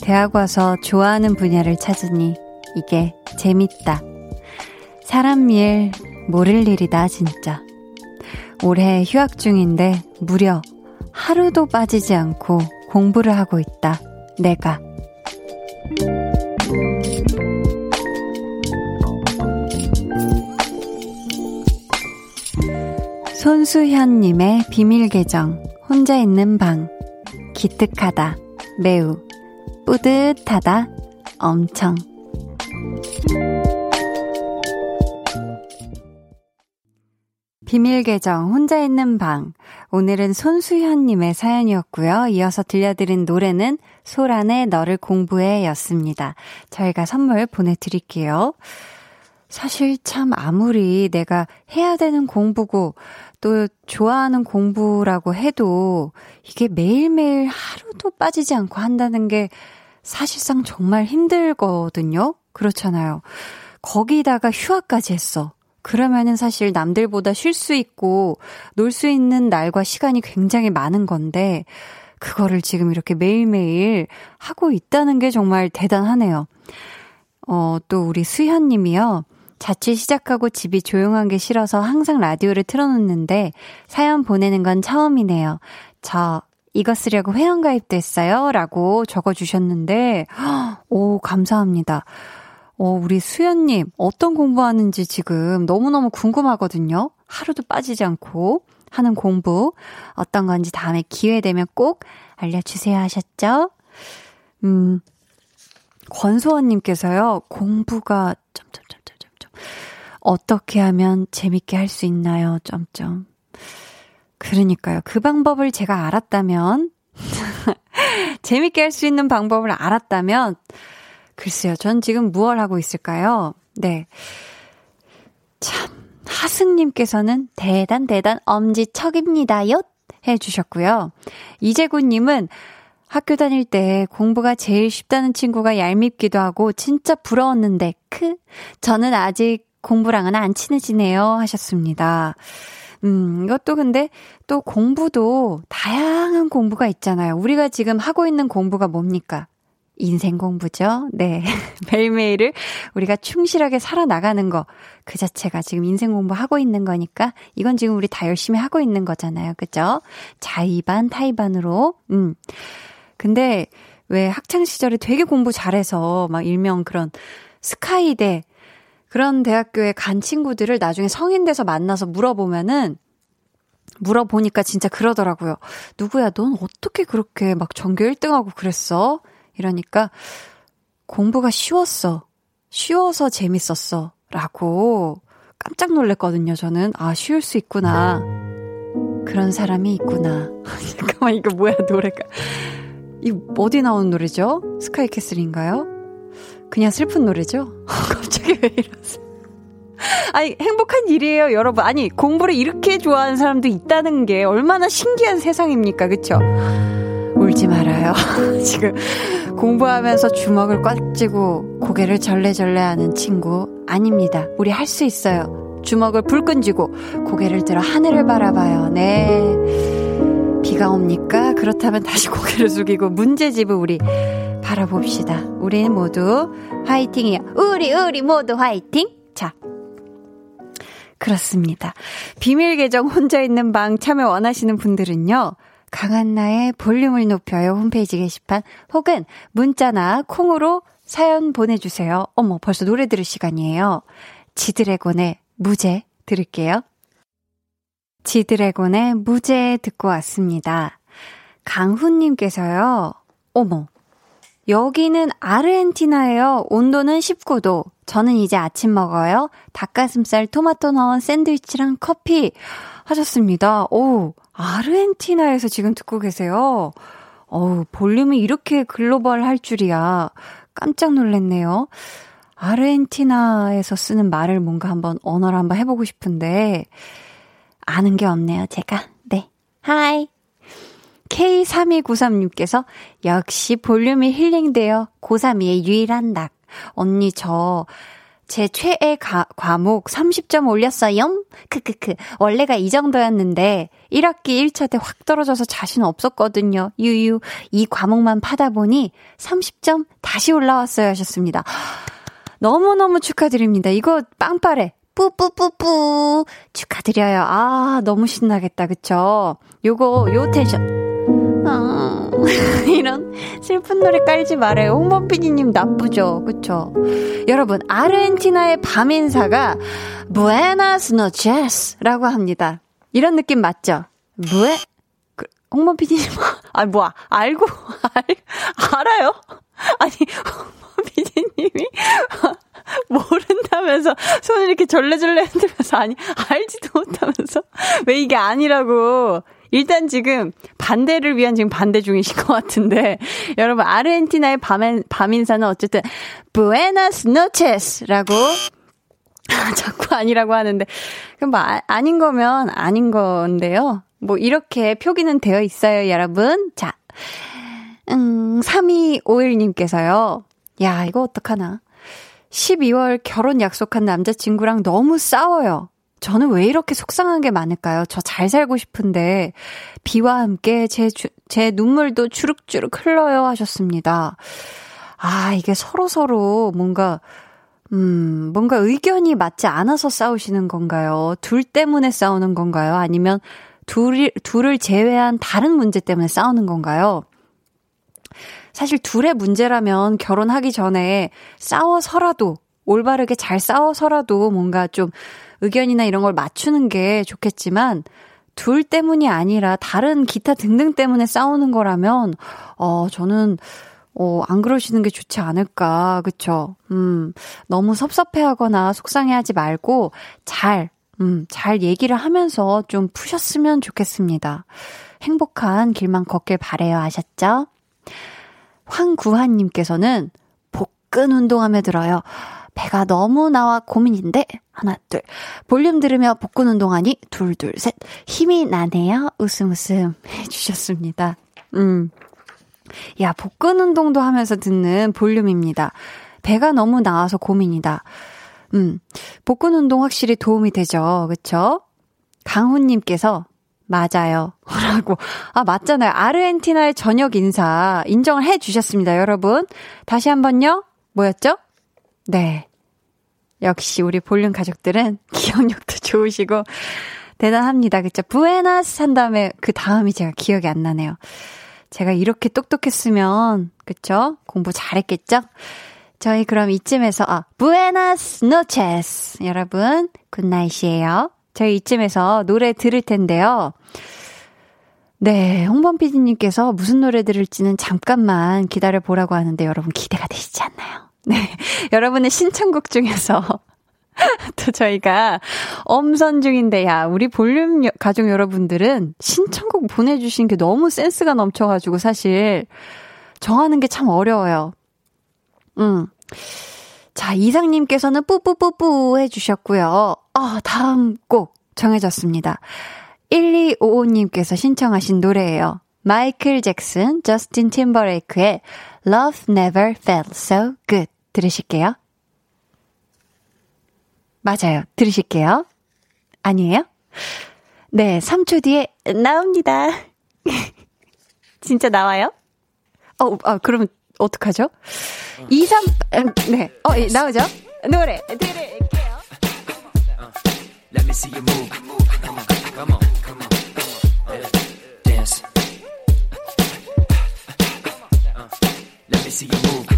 대학 와서 좋아하는 분야를 찾으니 이게 재밌다. 사람 일 모를 일이다 진짜. 올해 휴학 중인데 무려 하루도 빠지지 않고 공부를 하고 있다. 내가. 손수현님의 비밀 계정, 혼자 있는 방. 기특하다. 매우. 뿌듯하다. 엄청. 비밀 계정 혼자 있는 방. 오늘은 손수현님의 사연이었고요. 이어서 들려드린 노래는 소란의 너를 공부해 였습니다. 저희가 선물 보내드릴게요. 사실 참 아무리 내가 해야 되는 공부고 또 좋아하는 공부라고 해도 이게 매일매일 하루도 빠지지 않고 한다는 게 사실상 정말 힘들거든요. 그렇잖아요. 거기다가 휴학까지 했어. 그러면은 사실 남들보다 쉴 수 있고 놀 수 있는 날과 시간이 굉장히 많은 건데 그거를 지금 이렇게 매일매일 하고 있다는 게 정말 대단하네요. 어, 또 우리 수현 님이요. 자취 시작하고 집이 조용한 게 싫어서 항상 라디오를 틀어놓는데 사연 보내는 건 처음이네요. 저 이거 쓰려고 회원가입됐어요. 라고 적어주셨는데, 오, 감사합니다. 어, 우리 수연님, 어떤 공부하는지 지금 너무너무 궁금하거든요. 하루도 빠지지 않고 하는 공부. 어떤 건지 다음에 기회 되면 꼭 알려주세요 하셨죠? 음, 권소원님께서요, 공부가, 점점점점점, 어떻게 하면 재밌게 할 수 있나요? 점점. 그러니까요. 그 방법을 제가 알았다면, 재밌게 할 수 있는 방법을 알았다면, 글쎄요, 전 지금 무얼 하고 있을까요? 네. 참, 하승님께서는 대단, 대단, 엄지척입니다요? 해 주셨고요. 이재구님은 학교 다닐 때 공부가 제일 쉽다는 친구가 얄밉기도 하고 진짜 부러웠는데, 크. 저는 아직 공부랑은 안 친해지네요. 하셨습니다. 음, 이것도 근데 또 공부도 다양한 공부가 있잖아요. 우리가 지금 하고 있는 공부가 뭡니까? 인생 공부죠. 네. 매일매일을 우리가 충실하게 살아나가는 거, 그 자체가 지금 인생 공부하고 있는 거니까, 이건 지금 우리 다 열심히 하고 있는 거잖아요. 그죠? 자의반, 타의반으로. 음. 근데 왜 학창시절에 되게 공부 잘해서, 막 일명 그런 스카이대, 그런 대학교에 간 친구들을 나중에 성인 돼서 만나서 물어보면은, 물어보니까 진짜 그러더라고요. 누구야, 넌 어떻게 그렇게 막 전교 1등하고 그랬어? 이러니까 공부가 쉬웠어. 쉬워서 재밌었어. 라고 깜짝 놀랐거든요, 저는. 아, 쉬울 수 있구나. 그런 사람이 있구나. 잠깐만, 이거 뭐야, 노래가. 이 어디 나온 노래죠? 스카이캐슬인가요? 그냥 슬픈 노래죠? 갑자기 왜 이러세요? 아니, 행복한 일이에요, 여러분. 아니, 공부를 이렇게 좋아하는 사람도 있다는 게 얼마나 신기한 세상입니까, 그쵸? 울지 말아요. 지금 공부하면서 주먹을 꽉 쥐고 고개를 절레절레 하는 친구 아닙니다. 우리 할 수 있어요. 주먹을 불끈 쥐고 고개를 들어 하늘을 바라봐요. 네. 비가 옵니까? 그렇다면 다시 고개를 숙이고 문제집을 우리 바라봅시다. 우리 모두 화이팅이요. 우리, 우리 모두 화이팅! 자. 그렇습니다. 비밀 계정 혼자 있는 방 참여 원하시는 분들은요. 강한나의 볼륨을 높여요 홈페이지 게시판 혹은 문자나 콩으로 사연 보내주세요. 어머, 벌써 노래 들을 시간이에요. 지드래곤의 무죄 들을게요. 지드래곤의 무죄 듣고 왔습니다. 강훈님께서요, 어머, 여기는 아르헨티나예요. 온도는 19도. 저는 이제 아침 먹어요. 닭가슴살, 토마토 넣은 샌드위치랑 커피 하셨습니다. 오, 아르헨티나에서 지금 듣고 계세요. 어우, 볼륨이 이렇게 글로벌 할 줄이야. 깜짝 놀랐네요. 아르헨티나에서 쓰는 말을 뭔가 한번 언어를 한번 해보고 싶은데, 아는 게 없네요, 제가. 네. 하이. K3293님께서 역시 볼륨이 힐링돼요. 고3이의 유일한 낙. 언니 저 제 최애 가, 과목 30점 올렸어요. 크크크. 원래가 이 정도였는데 1학기 1차 때 확 떨어져서 자신 없었거든요. 유유. 이 과목만 파다 보니 30점 다시 올라왔어요 하셨습니다. 너무너무 축하드립니다. 이거 빵빠레. 뿌뿌뿌뿌. 축하드려요. 아, 너무 신나겠다. 그쵸? 요거, 요 텐션. 아, 이런 슬픈 노래 깔지 말아요. 홍범피디님 나쁘죠? 그쵸? 여러분, 아르헨티나의 밤 인사가 buenas noches라고 합니다. 이런 느낌 맞죠? 부에, 그, 홍범피디님, 아, 뭐야, 알고, 알, 알아요? 아니, 홍범피디님이 모른다면서 하면서 손을 이렇게 절레절레 흔들면서 아니, 알지도 못하면서 왜 이게 아니라고. 일단 지금 반대를 위한 지금 반대 중이신 것 같은데 여러분 아르헨티나의 밤, 밤인사는 어쨌든 부에나스 노체스라고 자꾸 아니라고 하는데 그럼 뭐 아, 아닌 거면 아닌 건데요. 뭐 이렇게 표기는 되어 있어요, 여러분. 자. 음, 3251님께서요. 야, 이거 어떡하나. 12월 결혼 약속한 남자친구랑 너무 싸워요. 저는 왜 이렇게 속상한 게 많을까요? 저 잘 살고 싶은데, 비와 함께 제, 주, 제 눈물도 주룩주룩 흘러요 하셨습니다. 아, 이게 서로 서로 뭔가, 음, 뭔가 의견이 맞지 않아서 싸우시는 건가요? 둘 때문에 싸우는 건가요? 아니면 둘이, 둘을 제외한 다른 문제 때문에 싸우는 건가요? 사실 둘의 문제라면 결혼하기 전에 싸워서라도, 올바르게 잘 싸워서라도 뭔가 좀 의견이나 이런 걸 맞추는 게 좋겠지만, 둘 때문이 아니라 다른 기타 등등 때문에 싸우는 거라면, 어, 저는, 어, 안 그러시는 게 좋지 않을까, 그쵸? 음, 너무 섭섭해 하거나 속상해 하지 말고, 잘, 음, 잘 얘기를 하면서 좀 푸셨으면 좋겠습니다. 행복한 길만 걷길 바래요, 아셨죠? 황구한님께서는 복근 운동하며 들어요. 배가 너무 나와 고민인데 하나 둘 볼륨 들으며 복근 운동하니 둘 둘 셋 힘이 나네요 웃음 웃음 해주셨습니다. 음. 야 복근 운동도 하면서 듣는 볼륨입니다. 배가 너무 나와서 고민이다. 음 복근 운동 확실히 도움이 되죠, 그쵸? 강훈님께서 맞아요. 라고. 아, 맞잖아요. 아르헨티나의 저녁 인사 인정을 해 주셨습니다, 여러분. 다시 한 번요. 뭐였죠? 네. 역시 우리 볼륨 가족들은 기억력도 좋으시고 대단합니다. 그쵸? buenas 한 다음에 그 다음이 제가 기억이 안 나네요. 제가 이렇게 똑똑했으면, 그쵸? 공부 잘했겠죠? 저희 그럼 이쯤에서, 아, buenas noches. 여러분, 굿나잇이에요. 저희 이쯤에서 노래 들을 텐데요. 네, 홍범 PD님께서 무슨 노래 들을지는 잠깐만 기다려 보라고 하는데 여러분 기대가 되시지 않나요? 네, 여러분의 신청곡 중에서 또 저희가 엄선 중인데, 야, 우리 볼륨 가족 여러분들은 신청곡 보내주신 게 너무 센스가 넘쳐가지고 사실 정하는 게 참 어려워요. 음. 자, 이상님께서는 뿌뿌뿌뿌 해주셨고요. 아, 다음 곡 정해졌습니다. 1255님께서 신청하신 노래예요. 마이클 잭슨, 저스틴 팀버레이크의 Love Never Felt So Good 들으실게요. 맞아요. 들으실게요. 아니에요? 네, 3초 뒤에 나옵니다. 진짜 나와요? 어, 아, 그러면 어떡하죠? 2, 3, 네. 어, 나오죠? 노래 들을게요. Let me see you move. Come on, come on, come on. Dance. Let me see you move.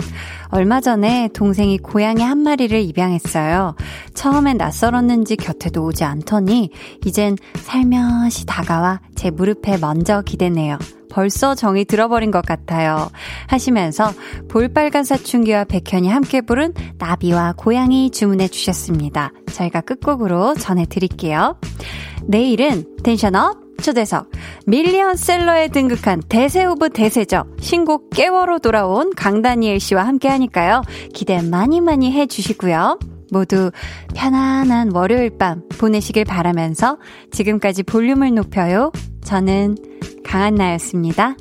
얼마 전에 동생이 고양이 한 마리를 입양했어요. 처음엔 낯설었는지 곁에도 오지 않더니 이젠 살며시 다가와 제 무릎에 먼저 기대네요. 벌써 정이 들어버린 것 같아요. 하시면서 볼빨간 사춘기와 백현이 함께 부른 나비와 고양이 주문해 주셨습니다. 저희가 끝곡으로 전해드릴게요. 내일은 텐션업 초대석 밀리언셀러에 등극한 대세 of 대세죠. 신곡 깨워로 돌아온 강다니엘 씨와 함께 하니까요. 기대 많이 많이 해 주시고요. 모두 편안한 월요일 밤 보내시길 바라면서 지금까지 볼륨을 높여요. 저는 강한나였습니다.